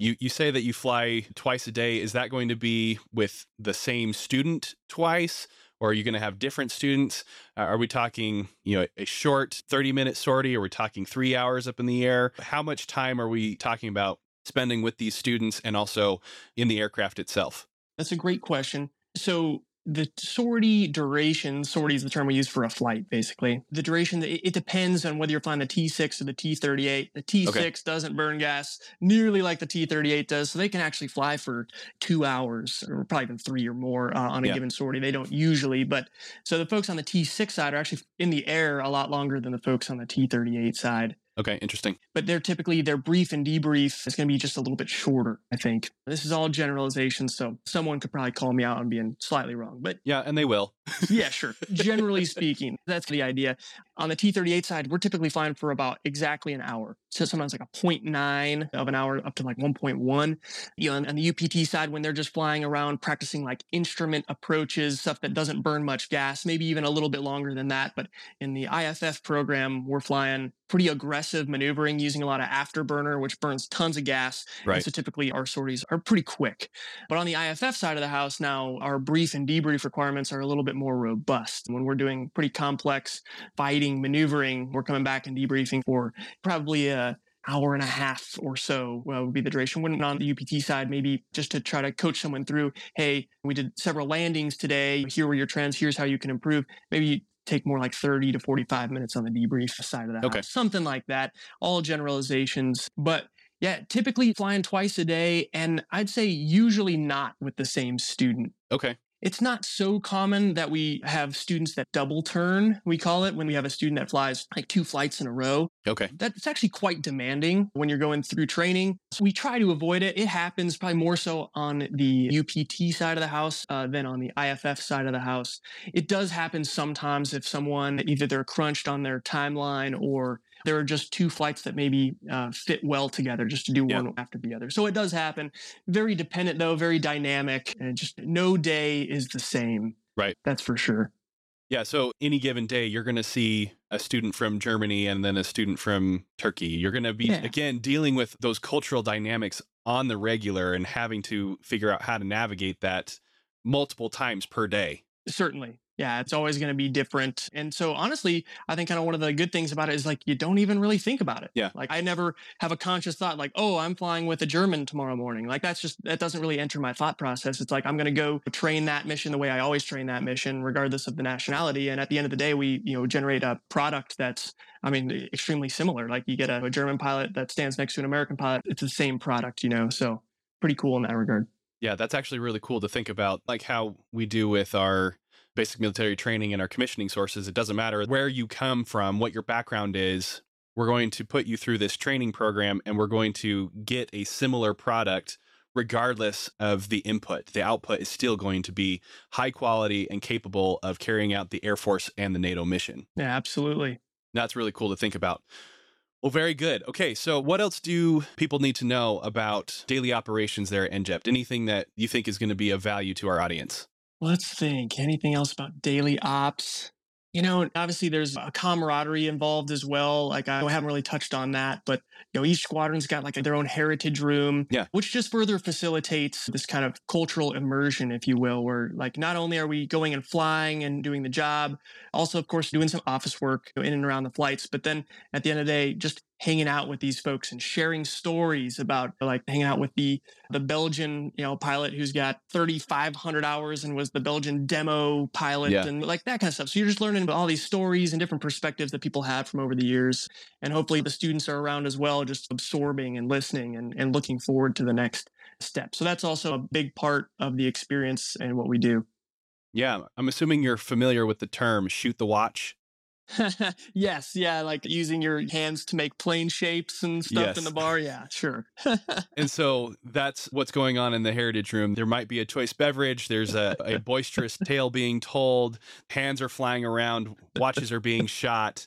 You you say that you fly twice a day. Is that going to be with the same student twice, or are you going to have different students? Uh, are we talking you know a short thirty minute sortie? Or are we talking three hours up in the air? How much time are we talking about spending with these students and also in the aircraft itself? That's a great question. So the sortie duration, sortie is the term we use for a flight, basically. The duration, it, it depends on whether you're flying the T6 or the T38. The T6 okay. doesn't burn gas nearly like the T38 does, so they can actually fly for two hours or probably even three or more uh, on a yeah. given sortie. They don't usually, but so the folks on the T6 side are actually in the air a lot longer than the folks on the T38 side. Okay, interesting. But they're typically their brief and debrief is going to be just a little bit shorter, I think. This is all generalization, so someone could probably call me out on being slightly wrong. But yeah, and they will. yeah, [LAUGHS] sure. Generally speaking, that's the idea. On the T38 side, we're typically flying for about exactly an hour. So sometimes like a 0.9 of an hour up to like 1.1. You know, on, on the UPT side, when they're just flying around practicing like instrument approaches, stuff that doesn't burn much gas, maybe even a little bit longer than that. But in the IFF program, we're flying pretty aggressive maneuvering using a lot of afterburner, which burns tons of gas. Right. And so typically our sorties are pretty quick. But on the IFF side of the house now, our brief and debrief requirements are a little bit more robust. When we're doing pretty complex fighting, maneuvering, we're coming back and debriefing for probably a hour and a half or so well, would be the duration. When on the UPT side, maybe just to try to coach someone through, hey, we did several landings today. Here were your trends. Here's how you can improve. Maybe take more like 30 to 45 minutes on the debrief side of that. Okay. Something like that. All generalizations. But yeah, typically flying twice a day. And I'd say usually not with the same student. Okay. It's not so common that we have students that double turn, we call it, when we have a student that flies like two flights in a row. Okay. That's actually quite demanding when you're going through training. So we try to avoid it. It happens probably more so on the UPT side of the house uh, than on the IFF side of the house. It does happen sometimes if someone either they're crunched on their timeline or there are just two flights that maybe uh, fit well together just to do yeah. one after the other. So it does happen. Very dependent though, very dynamic, and just no day is the same. Right. That's for sure. Yeah. So any given day, you're going to see a student from Germany and then a student from Turkey. You're going to be, yeah. again, dealing with those cultural dynamics on the regular and having to figure out how to navigate that multiple times per day. Certainly yeah, it's always going to be different. And so honestly, I think kind of one of the good things about it is like you don't even really think about it. Yeah. Like I never have a conscious thought like, oh, I'm flying with a German tomorrow morning. Like that's just that doesn't really enter my thought process. It's like I'm going to go train that mission the way I always train that mission, regardless of the nationality. And at the end of the day, we you know generate a product that's I mean extremely similar. Like you get a, a German pilot that stands next to an American pilot, it's the same product, you know. So pretty cool in that regard. Yeah, that's actually really cool to think about, like how we do with our basic military training and our commissioning sources, it doesn't matter where you come from, what your background is. We're going to put you through this training program and we're going to get a similar product regardless of the input. The output is still going to be high quality and capable of carrying out the Air Force and the NATO mission. Yeah, absolutely. That's really cool to think about. Well, very good. Okay, so what else do people need to know about daily operations there at ENJJPT? Anything that you think is going to be of value to our audience? Let's think. Anything else about daily ops? You know, obviously there's a camaraderie involved as well. Like I haven't really touched on that, but you know, each squadron's got like their own heritage room, yeah. which just further facilitates this kind of cultural immersion, if you will, where like not only are we going and flying and doing the job, also of course doing some office work in and around the flights, but then at the end of the day, just hanging out with these folks and sharing stories about like hanging out with the the Belgian you know pilot who's got 3500 hours and was the Belgian demo pilot yeah. and like that kind of stuff. So you're just learning about all these stories and different perspectives that people have from over the years and hopefully the students are around as well just absorbing and listening and, and looking forward to the next step. So that's also a big part of the experience and what we do. Yeah i'm assuming you're familiar with the term shoot the watch [LAUGHS] yes, yeah, like using your hands to make plane shapes and stuff yes. in the bar. Yeah, sure. [LAUGHS] and so that's what's going on in the heritage room. There might be a choice beverage. There's a, a boisterous tale being told. Hands are flying around. Watches are being shot.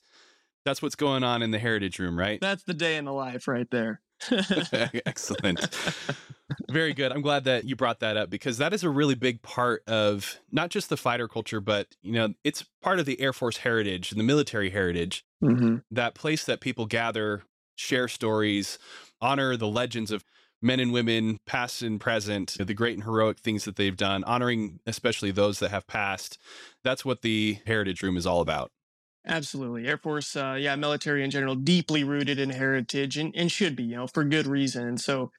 That's what's going on in the heritage room, right? That's the day in the life right there. [LAUGHS] [LAUGHS] Excellent. Very good. I'm glad that you brought that up because that is a really big part of not just the fighter culture, but you know, it's part of the Air Force heritage and the military heritage. Mm-hmm. That place that people gather, share stories, honor the legends of men and women, past and present, the great and heroic things that they've done, honoring especially those that have passed. That's what the Heritage Room is all about. Absolutely. Air Force, uh, yeah, military in general, deeply rooted in heritage and, and should be, you know, for good reason. And so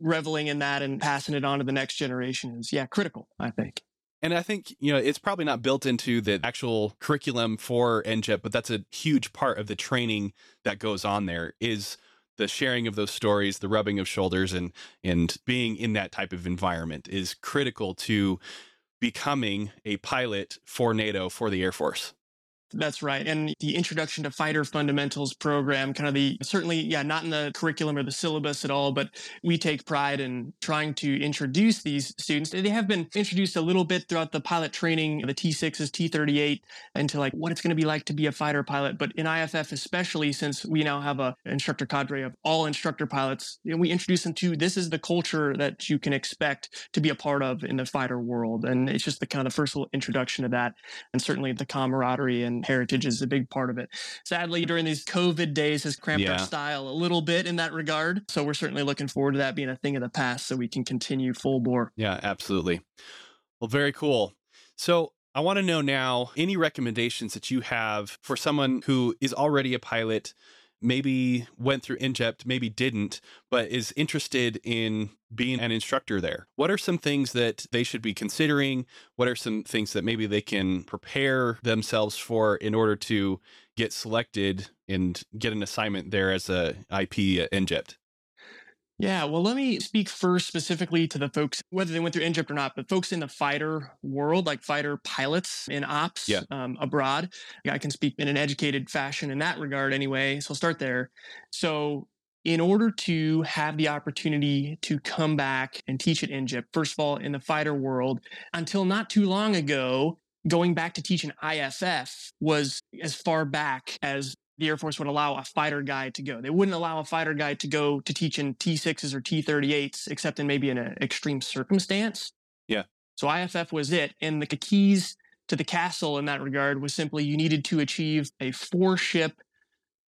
reveling in that and passing it on to the next generation is, yeah, critical, I think. And I think, you know, it's probably not built into the actual curriculum for ENJJPT, but that's a huge part of the training that goes on there is the sharing of those stories, the rubbing of shoulders and and being in that type of environment is critical to becoming a pilot for NATO for the Air Force. That's right. And the introduction to fighter fundamentals program, kind of the certainly, yeah, not in the curriculum or the syllabus at all, but we take pride in trying to introduce these students. They have been introduced a little bit throughout the pilot training, the T6s, T38, into like what it's going to be like to be a fighter pilot. But in IFF, especially since we now have a instructor cadre of all instructor pilots, we introduce them to this is the culture that you can expect to be a part of in the fighter world. And it's just the kind of the first little introduction to that. And certainly the camaraderie and heritage is a big part of it. Sadly, during these COVID days has cramped yeah. our style a little bit in that regard. So we're certainly looking forward to that being a thing of the past so we can continue full bore. Yeah, absolutely. Well, very cool. So I want to know now any recommendations that you have for someone who is already a pilot maybe went through ENJJPT, maybe didn't, but is interested in being an instructor there. What are some things that they should be considering? What are some things that maybe they can prepare themselves for in order to get selected and get an assignment there as a IP at ENJJPT? Yeah, well, let me speak first specifically to the folks, whether they went through ENJJPT or not, but folks in the fighter world, like fighter pilots in ops yeah. um, abroad. I can speak in an educated fashion in that regard anyway. So I'll start there. So, in order to have the opportunity to come back and teach at ENJJPT, first of all, in the fighter world, until not too long ago, going back to teach an IFF was as far back as the Air Force would allow a fighter guy to go. They wouldn't allow a fighter guy to go to teach in T6s or T38s, except in maybe in an extreme circumstance. Yeah. So IFF was it. And the keys to the castle in that regard was simply you needed to achieve a four ship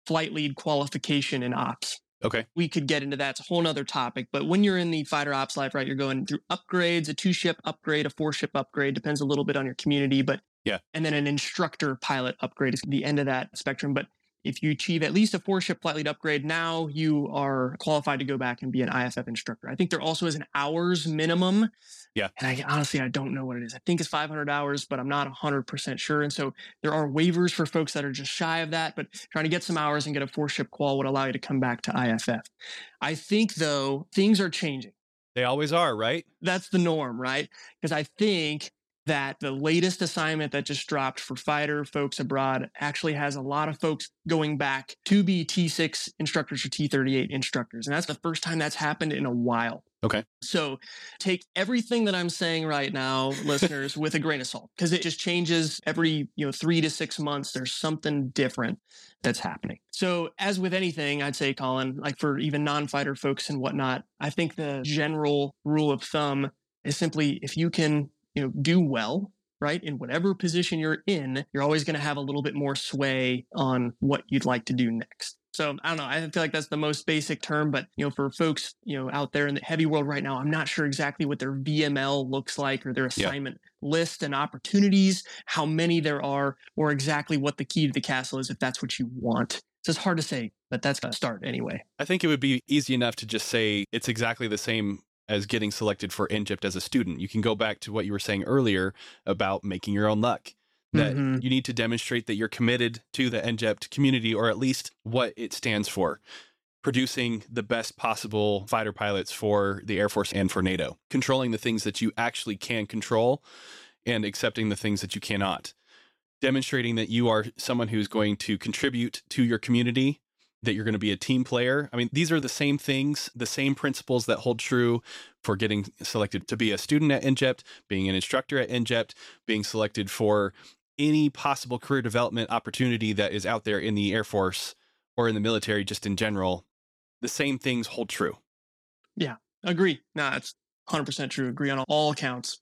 flight lead qualification in ops. Okay. We could get into that. It's a whole nother topic. But when you're in the fighter ops life, right, you're going through upgrades, a two ship upgrade, a four ship upgrade, depends a little bit on your community. But yeah. And then an instructor pilot upgrade is the end of that spectrum. But if you achieve at least a four ship flight lead upgrade, now you are qualified to go back and be an IFF instructor. I think there also is an hours minimum. Yeah. And I honestly, I don't know what it is. I think it's 500 hours, but I'm not 100% sure. And so there are waivers for folks that are just shy of that, but trying to get some hours and get a four ship qual would allow you to come back to IFF. I think, though, things are changing. They always are, right? That's the norm, right? Because I think that the latest assignment that just dropped for fighter folks abroad actually has a lot of folks going back to be T6 instructors or T38 instructors. And that's the first time that's happened in a while. Okay. So take everything that I'm saying right now, listeners, [LAUGHS] with a grain of salt, because it just changes every, you know, three to six months. There's something different that's happening. So as with anything, I'd say, Colin, like for even non-fighter folks and whatnot, I think the general rule of thumb is simply if you can you know, do well, right? In whatever position you're in, you're always going to have a little bit more sway on what you'd like to do next. So I don't know. I feel like that's the most basic term, but you know, for folks you know out there in the heavy world right now, I'm not sure exactly what their VML looks like or their assignment yeah. list and opportunities, how many there are, or exactly what the key to the castle is if that's what you want. So it's hard to say, but that's a start anyway. I think it would be easy enough to just say it's exactly the same as getting selected for ENJJPT as a student. You can go back to what you were saying earlier about making your own luck. That mm-hmm. you need to demonstrate that you're committed to the ENJJPT community or at least what it stands for. Producing the best possible fighter pilots for the Air Force and for NATO, controlling the things that you actually can control and accepting the things that you cannot. Demonstrating that you are someone who's going to contribute to your community that you're going to be a team player. I mean, these are the same things, the same principles that hold true for getting selected to be a student at ENJJPT, being an instructor at ENJJPT, being selected for any possible career development opportunity that is out there in the Air Force or in the military, just in general. The same things hold true. Yeah, agree. No, it's 100% true. Agree on all accounts.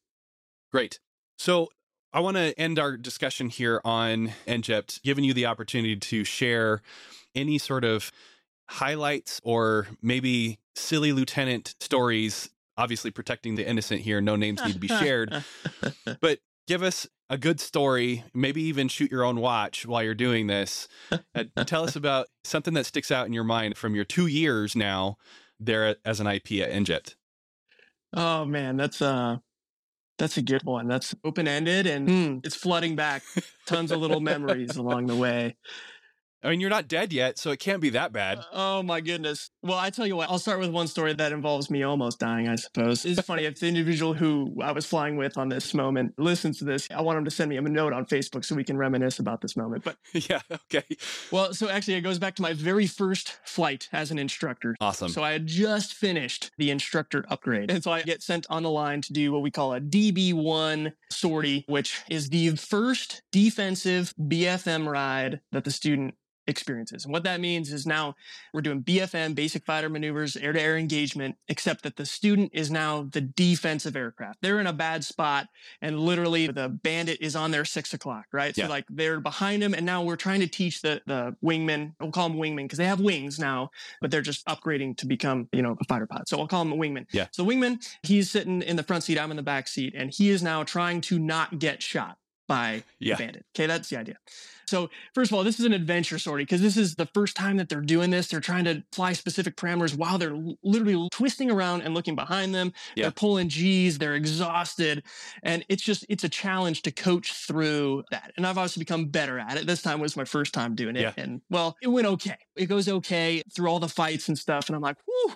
Great. So I want to end our discussion here on ENJJPT, giving you the opportunity to share any sort of highlights or maybe silly lieutenant stories obviously protecting the innocent here no names need to be shared [LAUGHS] but give us a good story maybe even shoot your own watch while you're doing this. Uh, [LAUGHS] tell us about something that sticks out in your mind from your two years now there as an ip at ENJJPT oh man that's uh That's a good one. That's open ended and mm, it's flooding back tons of little memories along the way. I mean, you're not dead yet, so it can't be that bad. Uh, oh my goodness. Well, I tell you what, I'll start with one story that involves me almost dying, I suppose. It's [LAUGHS] funny if the individual who I was flying with on this moment listens to this, I want him to send me a note on Facebook so we can reminisce about this moment. But yeah, [LAUGHS] okay. Well, so actually, it goes back to my very first flight as an instructor. Awesome. So I had just finished the instructor upgrade. And so I get sent on the line to do what we call a DB1 sortie, which is the first defensive BFM ride that the student experiences. And what that means is now we're doing BFM, basic fighter maneuvers, air to air engagement, except that the student is now the defensive aircraft. They're in a bad spot and literally the bandit is on their six o'clock, right? Yeah. So like they're behind him and now we're trying to teach the, the wingman, we'll call them wingmen because they have wings now, but they're just upgrading to become, you know, a fighter pilot. So I'll call him a wingman. Yeah. So wingman, he's sitting in the front seat, I'm in the back seat, and he is now trying to not get shot by yeah. the bandit. Okay, that's the idea. So, first of all, this is an adventure sortie because this is the first time that they're doing this. They're trying to fly specific parameters while they're literally twisting around and looking behind them. Yeah. They're pulling G's, they're exhausted. And it's just, it's a challenge to coach through that. And I've obviously become better at it. This time was my first time doing it. Yeah. And well, it went okay. It goes okay through all the fights and stuff. And I'm like, whew,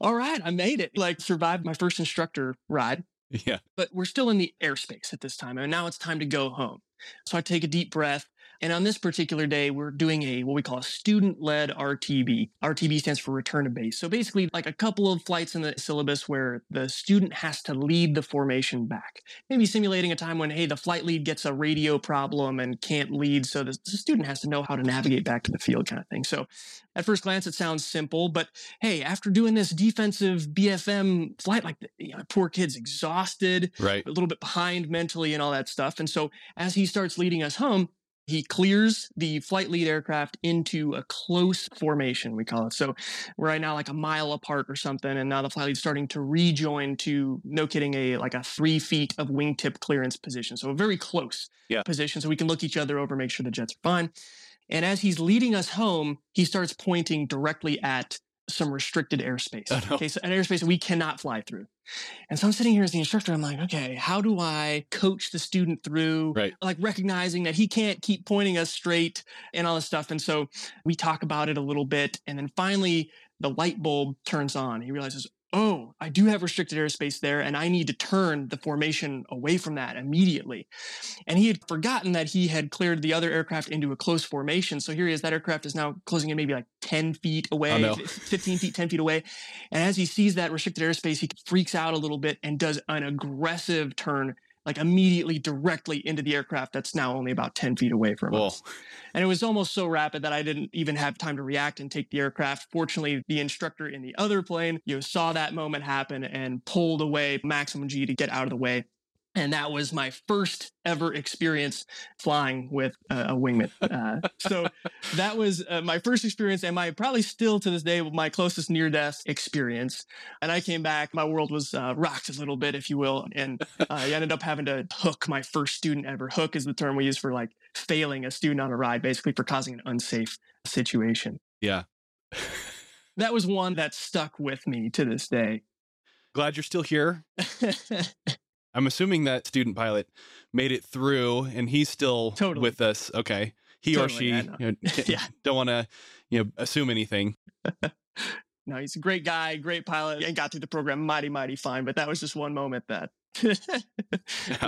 all right, I made it. Like, survived my first instructor ride. Yeah. But we're still in the airspace at this time. And now it's time to go home. So I take a deep breath. And on this particular day, we're doing a what we call a student led RTB. RTB stands for return to base. So basically, like a couple of flights in the syllabus where the student has to lead the formation back. Maybe simulating a time when, hey, the flight lead gets a radio problem and can't lead. So the, the student has to know how to navigate back to the field, kind of thing. So at first glance, it sounds simple, but hey, after doing this defensive BFM flight, like the you know, poor kid's exhausted, right. a little bit behind mentally and all that stuff. And so as he starts leading us home, he clears the flight lead aircraft into a close formation, we call it. So we're right now like a mile apart or something, and now the flight lead's starting to rejoin to no kidding, a like a three feet of wingtip clearance position. So a very close yeah. position. So we can look each other over, make sure the jets are fine. And as he's leading us home, he starts pointing directly at some restricted airspace. [LAUGHS] Oh, no. Okay, so an airspace we cannot fly through. And so I'm sitting here as the instructor. I'm like, okay, how do I coach the student through, right. like recognizing that he can't keep pointing us straight and all this stuff. And so we talk about it a little bit. And then finally, the light bulb turns on. He realizes, oh, I do have restricted airspace there, and I need to turn the formation away from that immediately. And he had forgotten that he had cleared the other aircraft into a close formation. So here he is, that aircraft is now closing in maybe like 10 feet away, oh, no. 15 feet, 10 feet away. And as he sees that restricted airspace, he freaks out a little bit and does an aggressive turn like immediately directly into the aircraft that's now only about 10 feet away from Whoa. us. And it was almost so rapid that I didn't even have time to react and take the aircraft. Fortunately, the instructor in the other plane, you know, saw that moment happen and pulled away maximum G to get out of the way and that was my first ever experience flying with a wingman. Uh, so that was uh, my first experience, and my probably still to this day my closest near death experience. And I came back, my world was uh, rocked a little bit, if you will, and I ended up having to hook my first student ever. Hook is the term we use for like failing a student on a ride, basically for causing an unsafe situation. Yeah. that was one that stuck with me to this day. Glad you're still here. [LAUGHS] I'm assuming that student pilot made it through and he's still totally. with us. Okay. He totally, or she you know, [LAUGHS] [LAUGHS] yeah. don't want to you know assume anything. [LAUGHS] no, he's a great guy, great pilot, and got through the program mighty, mighty fine. But that was just one moment that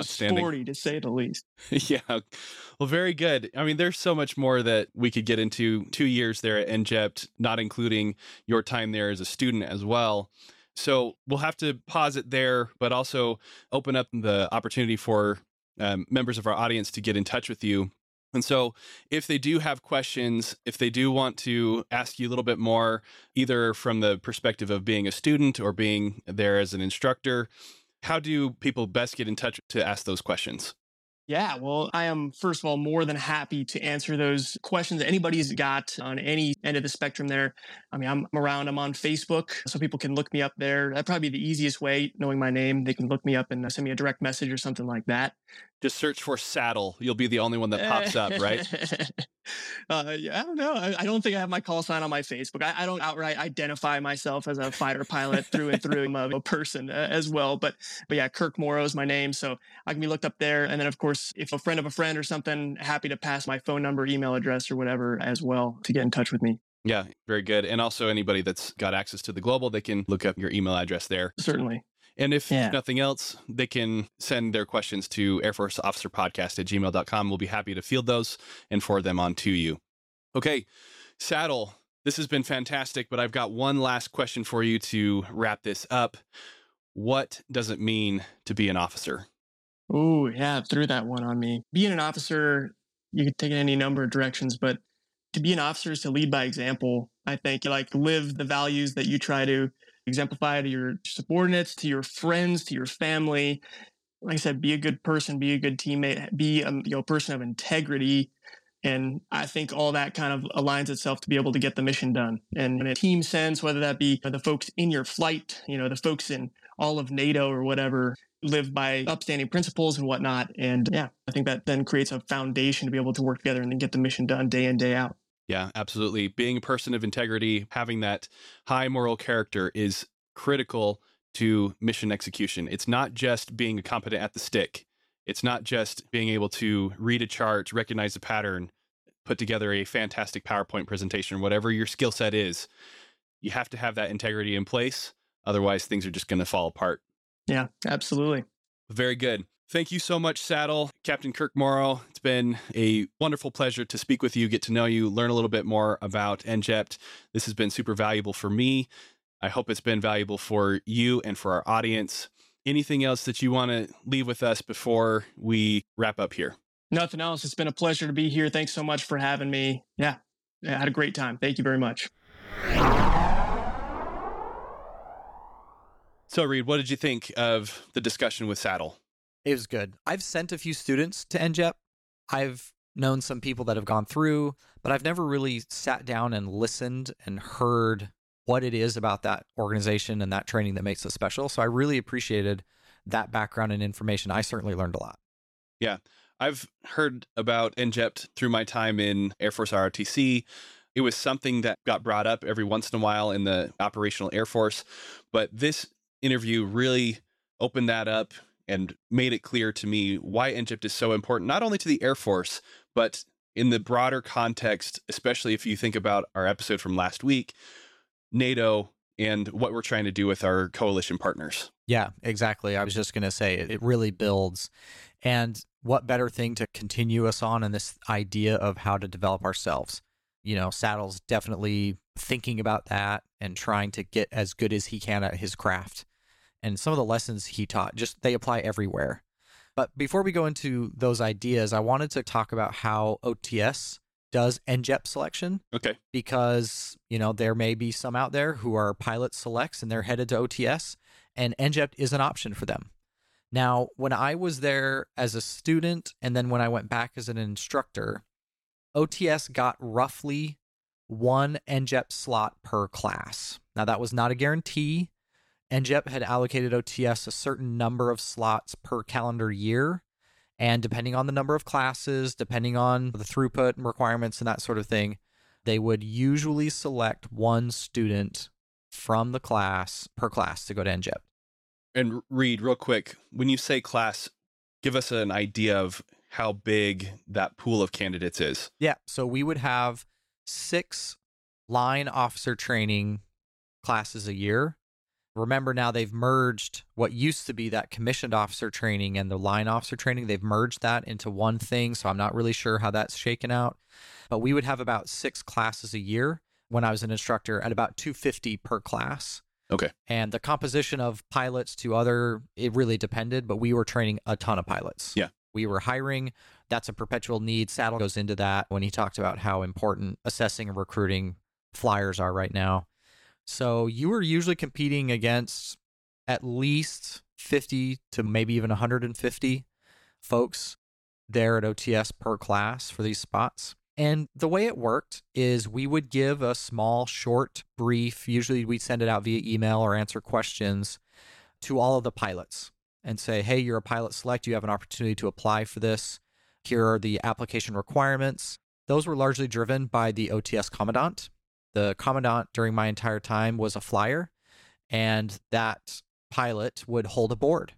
sporty to say the least. yeah. Well, very good. I mean, there's so much more that we could get into two years there at ENJJPT, not including your time there as a student as well. So we'll have to pause it there, but also open up the opportunity for um, members of our audience to get in touch with you. And so, if they do have questions, if they do want to ask you a little bit more, either from the perspective of being a student or being there as an instructor, how do people best get in touch to ask those questions? Yeah, well, I am first of all more than happy to answer those questions that anybody's got on any end of the spectrum there. I mean, I'm around, I'm on Facebook, so people can look me up there. That'd probably be the easiest way, knowing my name. They can look me up and uh, send me a direct message or something like that. Just search for saddle. You'll be the only one that pops up, right? [LAUGHS] uh, yeah, I don't know. I, I, don't think I have my call sign on my Facebook. I, I, don't outright identify myself as a fighter pilot through and through. I'm a, person uh, as well. But but yeah, Kirk Morrow is my name, so I can be looked up there. And then of course, if a friend of a friend or something, happy to pass my phone number, email address, or whatever as well to get in touch with me. Yeah, very good. And also anybody that's got access to the global, they can look up your email address there. Certainly. And if yeah. nothing else, they can send their questions to Air Force Officer Podcast at gmail.com. We'll be happy to field those and forward them on to you. Okay, Saddle, this has been fantastic, but I've got one last question for you to wrap this up. What does it mean to be an officer? Oh, yeah, threw that one on me. Being an officer, you could take it any number of directions, but to be an officer is to lead by example. I think you like live the values that you try to exemplify to your subordinates, to your friends, to your family. Like I said, be a good person, be a good teammate, be a you know, person of integrity. And I think all that kind of aligns itself to be able to get the mission done. And in a team sense, whether that be the folks in your flight, you know, the folks in all of NATO or whatever, live by upstanding principles and whatnot. And yeah, I think that then creates a foundation to be able to work together and then get the mission done day in, day out. Yeah, absolutely. Being a person of integrity, having that high moral character is critical to mission execution. It's not just being competent at the stick. It's not just being able to read a chart, recognize a pattern, put together a fantastic PowerPoint presentation, whatever your skill set is. You have to have that integrity in place. Otherwise, things are just going to fall apart. Yeah, absolutely. Very good. Thank you so much, Saddle, Captain Kirk Morrow. It's been a wonderful pleasure to speak with you, get to know you, learn a little bit more about ENJJPT. This has been super valuable for me. I hope it's been valuable for you and for our audience. Anything else that you want to leave with us before we wrap up here? Nothing else. It's been a pleasure to be here. Thanks so much for having me. Yeah, I had a great time. Thank you very much. So, Reed, what did you think of the discussion with Saddle? It was good. I've sent a few students to ENJJPT. I've known some people that have gone through, but I've never really sat down and listened and heard what it is about that organization and that training that makes it special. So I really appreciated that background and information. I certainly learned a lot. Yeah. I've heard about ENJJPT through my time in Air Force ROTC. It was something that got brought up every once in a while in the operational Air Force, but this interview really opened that up and made it clear to me why ENJJPT is so important, not only to the Air Force, but in the broader context, especially if you think about our episode from last week, NATO and what we're trying to do with our coalition partners. Yeah, exactly. I was just going to say it really builds. And what better thing to continue us on in this idea of how to develop ourselves? You know, Saddle's definitely thinking about that and trying to get as good as he can at his craft and some of the lessons he taught just they apply everywhere. But before we go into those ideas, I wanted to talk about how OTS does ENJJPT selection. Okay. Because, you know, there may be some out there who are pilot selects and they're headed to OTS and ENJJPT is an option for them. Now, when I was there as a student and then when I went back as an instructor, OTS got roughly one ENJJPT slot per class. Now, that was not a guarantee. ENJJPT had allocated OTS a certain number of slots per calendar year. And depending on the number of classes, depending on the throughput and requirements and that sort of thing, they would usually select one student from the class per class to go to ENJJPT. And Reed, real quick, when you say class, give us an idea of how big that pool of candidates is. Yeah. So we would have six line officer training classes a year remember now they've merged what used to be that commissioned officer training and the line officer training. They've merged that into one thing. So I'm not really sure how that's shaken out. But we would have about six classes a year when I was an instructor at about 250 per class. Okay. And the composition of pilots to other, it really depended, but we were training a ton of pilots. Yeah. We were hiring. That's a perpetual need. Saddle goes into that when he talked about how important assessing and recruiting flyers are right now. So you were usually competing against at least 50 to maybe even 150 folks there at OTS per class for these spots. And the way it worked is we would give a small, short brief. Usually we'd send it out via email or answer questions to all of the pilots and say, hey, you're a pilot select. You have an opportunity to apply for this. Here are the application requirements. those were largely driven by the OTS commandant. The commandant during my entire time was a flyer, and that pilot would hold a board.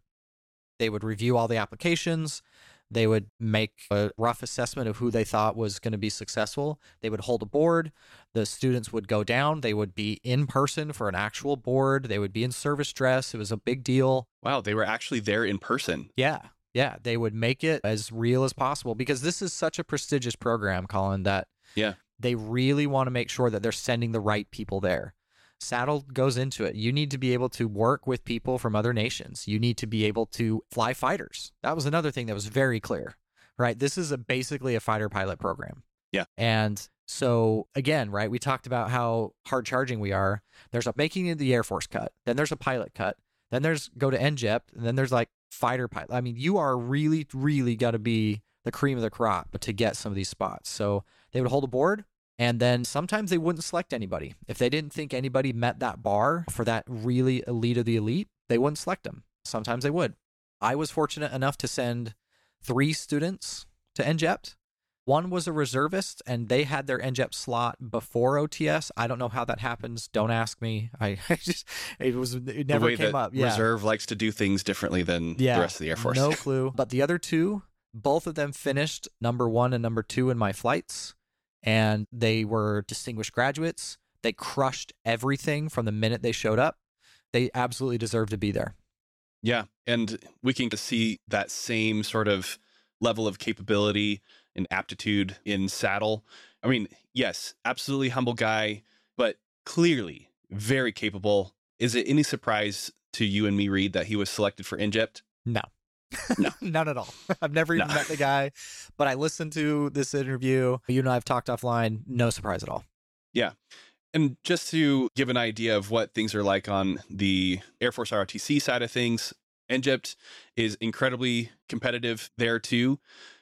They would review all the applications. They would make a rough assessment of who they thought was going to be successful. They would hold a board. The students would go down. They would be in person for an actual board. They would be in service dress. It was a big deal. Wow, they were actually there in person. Yeah. Yeah. They would make it as real as possible because this is such a prestigious program, Colin, that Yeah. They really want to make sure that they're sending the right people there. Saddle goes into it. You need to be able to work with people from other nations. You need to be able to fly fighters. That was another thing that was very clear, right? This is a, basically a fighter pilot program. Yeah. And so again, right, we talked about how hard charging we are. There's a making the Air Force cut, then there's a pilot cut, then there's go to ENJJPT, and then there's like fighter pilot. I mean, you are really, really got to be the cream of the crop but to get some of these spots. So they would hold a board, and then sometimes they wouldn't select anybody. If they didn't think anybody met that bar for that really elite of the elite, they wouldn't select them. Sometimes they would. I was fortunate enough to send three students to ENJJPT. One was a reservist, and they had their ENJJPT slot before OTS. I don't know how that happens. Don't ask me. I, [LAUGHS] I just it was it The never way came that up. Yeah, Reserve likes to do things differently than yeah, the rest of the Air Force. No [LAUGHS] clue. But the other two, both of them finished number one and number two in my flights, and they were distinguished graduates. They crushed everything from the minute they showed up. They absolutely deserve to be there. Yeah, and we can see that same sort of level of capability and aptitude in Saddle. I mean, yes, absolutely humble guy, but clearly very capable. Is it any surprise to you and me, Reed, that he was selected for ENJJPT? No. No. [LAUGHS] None at all. I've never even No. met the guy, but I listened to this interview. You and I have talked offline. No surprise at all. Yeah. And just to give an idea of what things are like on the Air Force ROTC side of things, ENJJPT is incredibly competitive there too.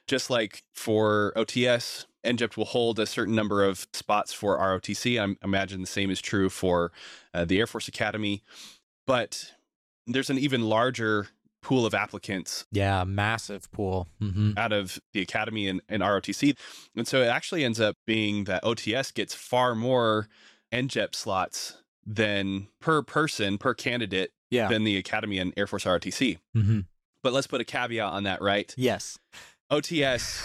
Just like for OTS, ENJJPT will hold a certain number of spots for ROTC. I imagine the same is true for uh, the Air Force Academy. But there's an even larger pool of applicants Yeah, massive pool. hmm out of the academy and, and ROTC. And so it actually ends up being that OTS gets far more ENJJPT slots than per person, per candidate Yeah. than the academy and Air Force ROTC. hmm But let's put a caveat on that, right? Yes. OTS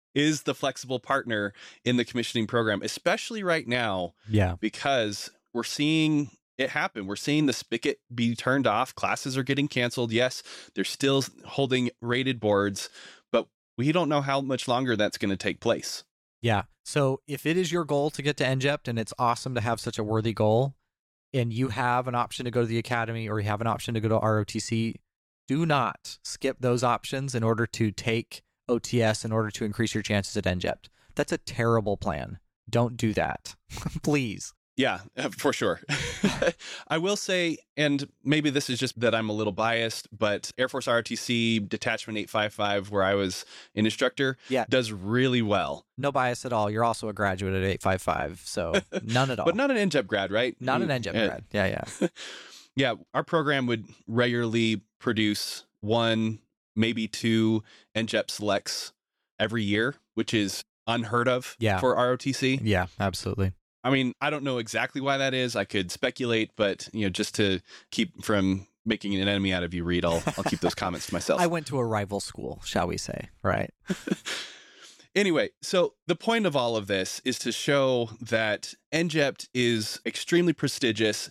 [LAUGHS] is the flexible partner in the commissioning program, especially right now Yeah. because we're seeing it happen. We're seeing the spigot be turned off. Classes are getting canceled. Yes, they're still holding rated boards, but we don't know how much longer that's going to take place. Yeah. So if it is your goal to get to ENJJPT and it's awesome to have such a worthy goal, and you mm-hmm. have an option to go to the academy or you have an option to go to ROTC, do not skip those options in order to take OTS in order to increase your chances at ENJJPT. That's a terrible plan. Don't do that. [LAUGHS] Please. Yeah, for sure. [LAUGHS] I will say, and maybe this is just that I'm a little biased, but Air Force ROTC Detachment 855, where I was an instructor, Yeah. does really well. No bias at all. You're also a graduate at 855, so [LAUGHS] none at all. But not an ENJJPT grad, right? Not an Mm, ENJJPT yeah. grad. Yeah, yeah. [LAUGHS] yeah, our program would regularly produce one, maybe two ENJJPT selects every year, which is unheard of Yeah. for ROTC. Yeah, absolutely. I mean, I don't know exactly why that is. I could speculate, but you know, just to keep from making an enemy out of you, Reed, I'll I'll keep those comments to myself. [LAUGHS] I went to a rival school, shall we say, right? [LAUGHS] [LAUGHS] Anyway, so the point of all of this is to show that ENJJPT is extremely prestigious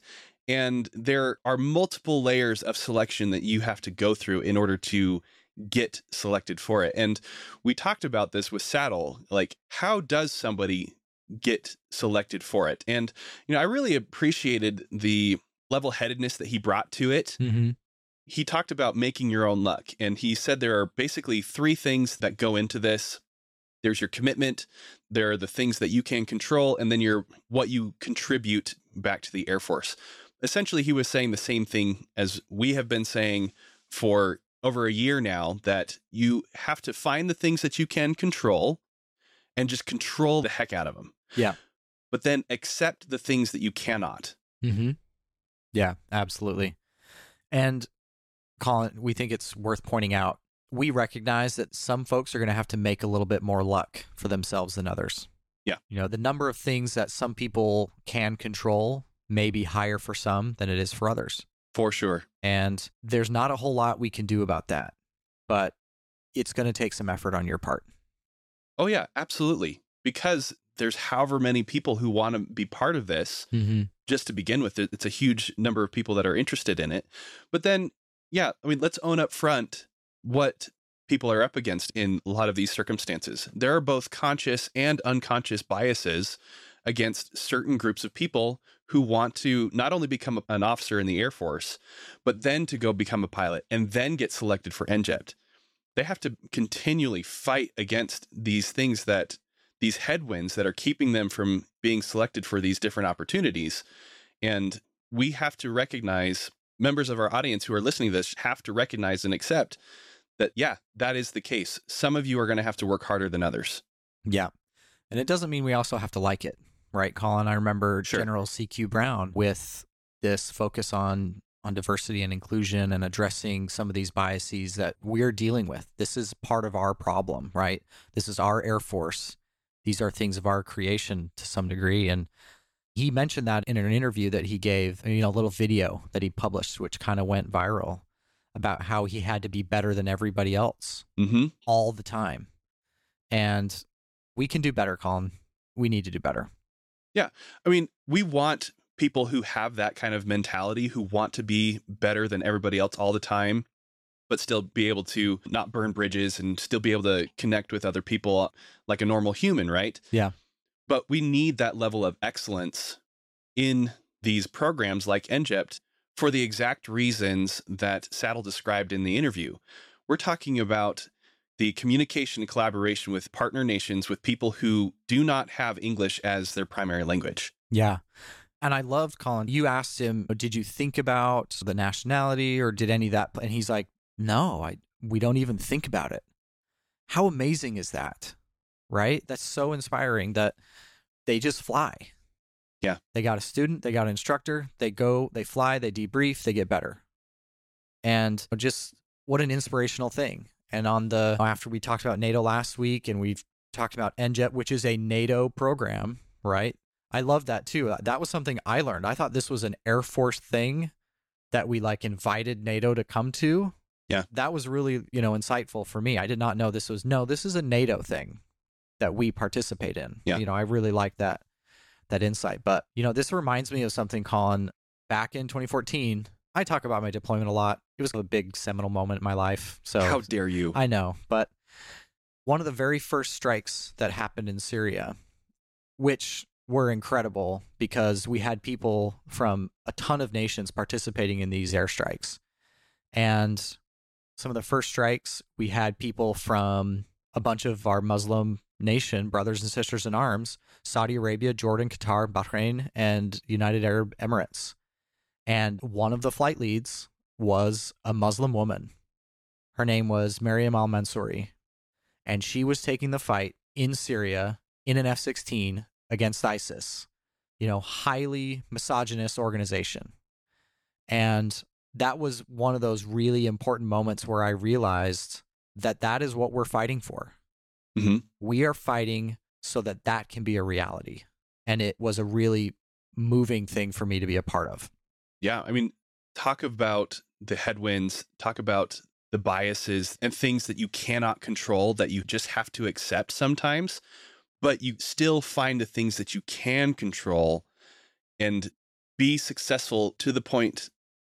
and there are multiple layers of selection that you have to go through in order to get selected for it. And we talked about this with Saddle, like how does somebody get selected for it? And you know, I really appreciated the level-headedness that he brought to it Mm-hmm. he talked about making your own luck and he said there are basically three things that go into this there's your commitment there are the things that you can control and then your what you contribute back to the air force essentially he was saying the same thing as we have been saying for over a year now that you have to find the things that you can control and just control the heck out of them Yeah. but then accept the things that you cannot Mm-hmm. Yeah, absolutely. And Colin, we think it's worth pointing out we recognize that some folks are going to have to make a little bit more luck for themselves than others. Yeah. You know, the number of things that some people can control may be higher for some than it is for others. For sure. And there's not a whole lot we can do about that, but it's going to take some effort on your part. Oh, yeah, absolutely. Because there's however many people who want to be part of this, Mm-hmm. just to begin with, it's a huge number of people that are interested in it. But then, yeah, I mean, let's own up front what people are up against in a lot of these circumstances. There are both conscious and unconscious biases against certain groups of people who want to not only become an officer in the Air Force, but then to go become a pilot and then get selected for ENJJPT. They have to continually fight against these things that these headwinds that are keeping them from being selected for these different opportunities. And we have to recognize members of our audience who are listening to this have to recognize and accept that, yeah, that is the case. Some of you are going to have to work harder than others. Yeah. And it doesn't mean we also have to like it, right, Colin? I remember Sure. General CQ Brown with this focus on on diversity and inclusion and addressing some of these biases that we're dealing with. This is part of our problem, right? This is our Air Force. These are things of our creation to some degree. And he mentioned that in an interview that he gave, you know, a little video that he published, which kind of went viral about how he had to be better than everybody else Mm-hmm. all the time. And we can do better, Colin. We need to do better. Yeah. I mean, we want people who have that kind of mentality, who want to be better than everybody else all the time, but still be able to not burn bridges and still be able to connect with other people uh, like a normal human, right? Yeah. But we need that level of excellence in these programs like ENJJPT for the exact reasons that Saddle described in the interview. We're talking about the communication and collaboration with partner nations with people who do not have English as their primary language. Yeah. And I loved Colin. You asked him, did you think about the nationality or did any of that? And he's like, no, I, we don't even think about it. How amazing is that? Right? That's so inspiring that they just fly. Yeah. They got a student, they got an instructor, they go, they fly, they debrief, they get better. And just what an inspirational thing. And on the, after we talked about NATO last week and we've talked about ENJJPT, which is a NATO program, right? I love that too. Uh, that was something I learned. I thought this was an Air Force thing that we like invited NATO to come to. Yeah. That was really, you know, insightful for me. I did not know this was no, this is a NATO thing that we participate in. Yeah. You know, I really like that that insight. But, you know, this reminds me of something Colin back in 2014. I talk about my deployment a lot. It was a big seminal moment in my life. So How dare you? I know, but one of the very first strikes that happened in Syria, which were incredible because we had people from a ton of nations participating in these airstrikes. And some of the first strikes, we had people from a bunch of our Muslim nation brothers and sisters in arms Saudi Arabia, Jordan, Qatar, Bahrain, and United Arab Emirates. And one of the flight leads was a Muslim woman. Her name was Mariam Al Mansouri. And she was taking the fight in Syria in an F 16 against ISIS, you know, highly misogynist organization. And that was one of those really important moments where I realized that that is what we're fighting for. Mhm. We are fighting so that that can be a reality. And it was a really moving thing for me to be a part of. Yeah, I mean, talk about the headwinds, talk about the biases and things that you cannot control that you just have to accept sometimes, but you still find the things that you can control and be successful to the point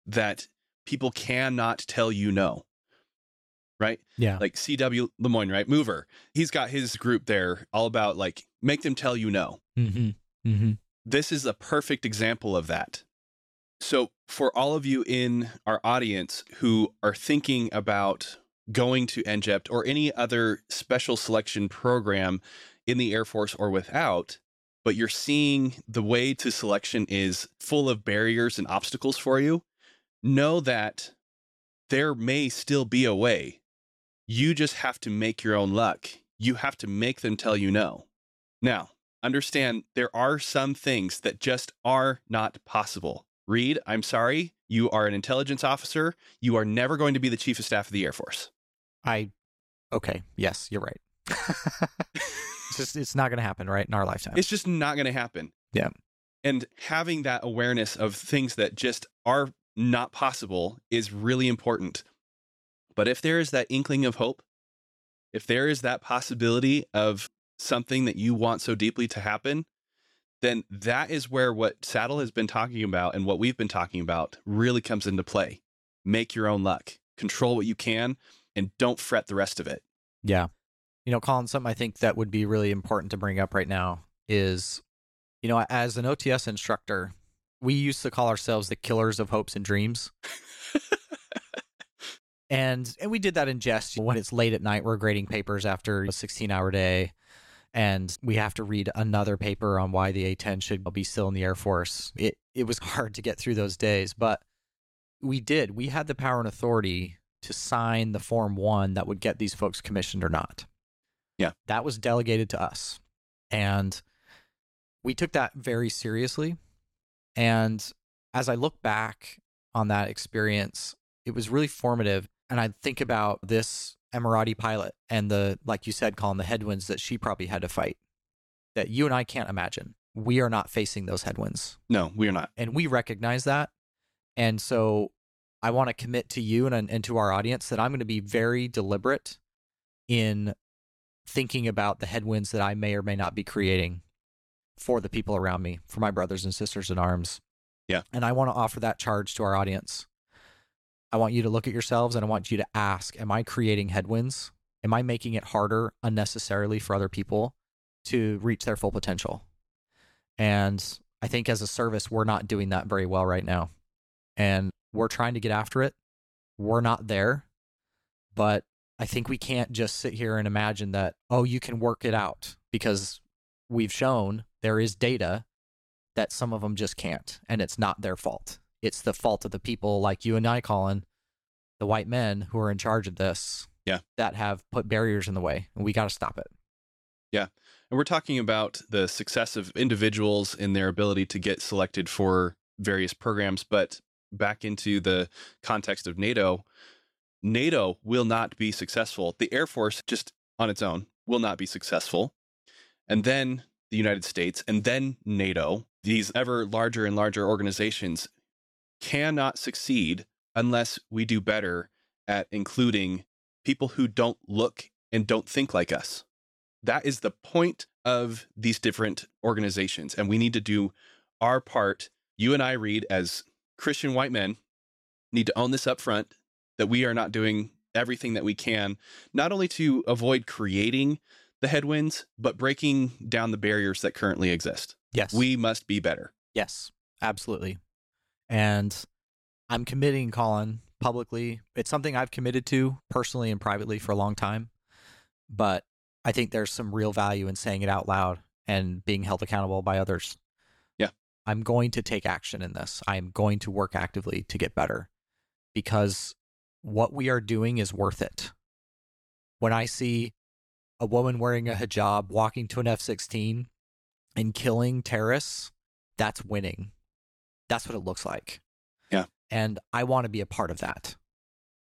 that people cannot tell you no. Right? Yeah. Like CW Lemoine, right? Mover. He's got his group there all about like make them tell you no mm-hmm. Mm-hmm. this is a perfect example of that. So, for all of you in our audience who are thinking about going to ENJJPT or any other special selection program in the Air Force or without, but you're seeing the way to selection is full of barriers and obstacles for you, know that there may still be a way. You just have to make your own luck. You have to make them tell you no. Now, understand there are some things that just are not possible. Reed, I'm sorry. You are an intelligence officer. You are never going to be the chief of staff of the Air Force. I, okay, yes, you're right. [LAUGHS] it's just, it's not going to happen, right? In our lifetime. It's just not going to happen. Yeah. And having that awareness of things that just are not possible is really important. But if there is that inkling of hope, if there is that possibility of something that you want so deeply to happen, then that is where what Saddle has been talking about and what we've been talking about really comes into play. Make your own luck, control what you can, and don't fret the rest of it. Yeah. You know, Colin, something I think that would be really important to bring up right now is, you know, as an OTS instructor, we used to call ourselves the killers of hopes and dreams. and and we did that in jest when it's late at night we're grading papers after a 16 hour day and we have to read another paper on why the A10 should be still in the Air Force. It it was [LAUGHS] hard to get through those days, but we did. We had the power and authority to sign the form 1 that would get these folks commissioned or not. Yeah. That was delegated to us. And we took that very seriously. And as I look back on that experience, it was really formative. And I think about this Emirati pilot and the, like you said, Colin, the headwinds that she probably had to fight that you and I can't imagine. We are not facing those headwinds. No, we are not. And we recognize that. And so I want to commit to you and, and to our audience that I'm going to be very deliberate in thinking about the headwinds that I may or may not be creating for the people around me, for my brothers and sisters in arms. Yeah. And I want to offer that charge to our audience. I want you to look at yourselves and I want you to ask Am I creating headwinds? Am I making it harder unnecessarily for other people to reach their full potential? And I think as a service, we're not doing that very well right now. And we're trying to get after it. We're not there. But I think we can't just sit here and imagine that, oh, you can work it out because we've shown there is data that some of them just can't, and it's not their fault. It's the fault of the people like you and I, Colin, the white men who are in charge of this, Yeah. that have put barriers in the way, and we got to stop it. Yeah. And we're talking about the success of individuals in their ability to get selected for various programs. But back into the context of NATO, NATO will not be successful. The Air Force, just on its own, will not be successful. And then the United States, and then NATO, these ever larger and larger organizations cannot succeed unless we do better at including people who don't look and don't think like us. That is the point of these different organizations. And we need to do our part. You and I, Reed, as Christian white men, need to own this up front that we are not doing everything that we can, not only to avoid creating the headwinds, but breaking down the barriers that currently exist. Yes. We must be better. Yes, absolutely. And I'm committing, Colin, publicly. It's something I've committed to personally and privately for a long time. But I think there's some real value in saying it out loud and being held accountable by others. Yeah. I'm going to take action in this. I am going to work actively to get better because what we are doing is worth it. When I see a woman wearing a hijab walking to an F 16 and killing terrorists, that's winning. That's what it looks like. Yeah. And I want to be a part of that.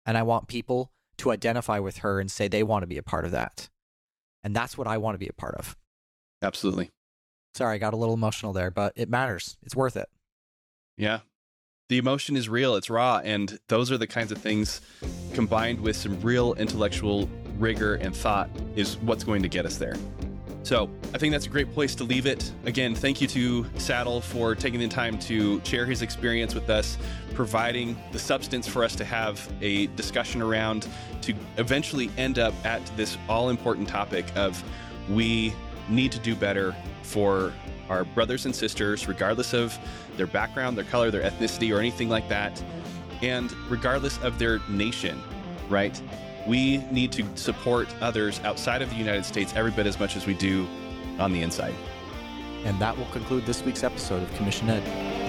And I want people to identify with her and say they want to be a part of that. And that's what I want to be a part of. Absolutely. Sorry, I got a little emotional there, but it matters. It's worth it. Yeah. The emotion is real, it's raw, and those are the kinds of things combined with some real intellectual rigor and thought is what's going to get us there. So I think that's a great place to leave it. Again, thank you to Saddle for taking the time to share his experience with us, providing the substance for us to have a discussion around to eventually end up at this all important topic of we need to do better for our brothers and sisters, regardless of their background, their color, their ethnicity, or anything like that, and regardless of their nation, right? We need to support others outside of the United States every bit as much as we do on the inside. And that will conclude this week's episode of Commission Ed.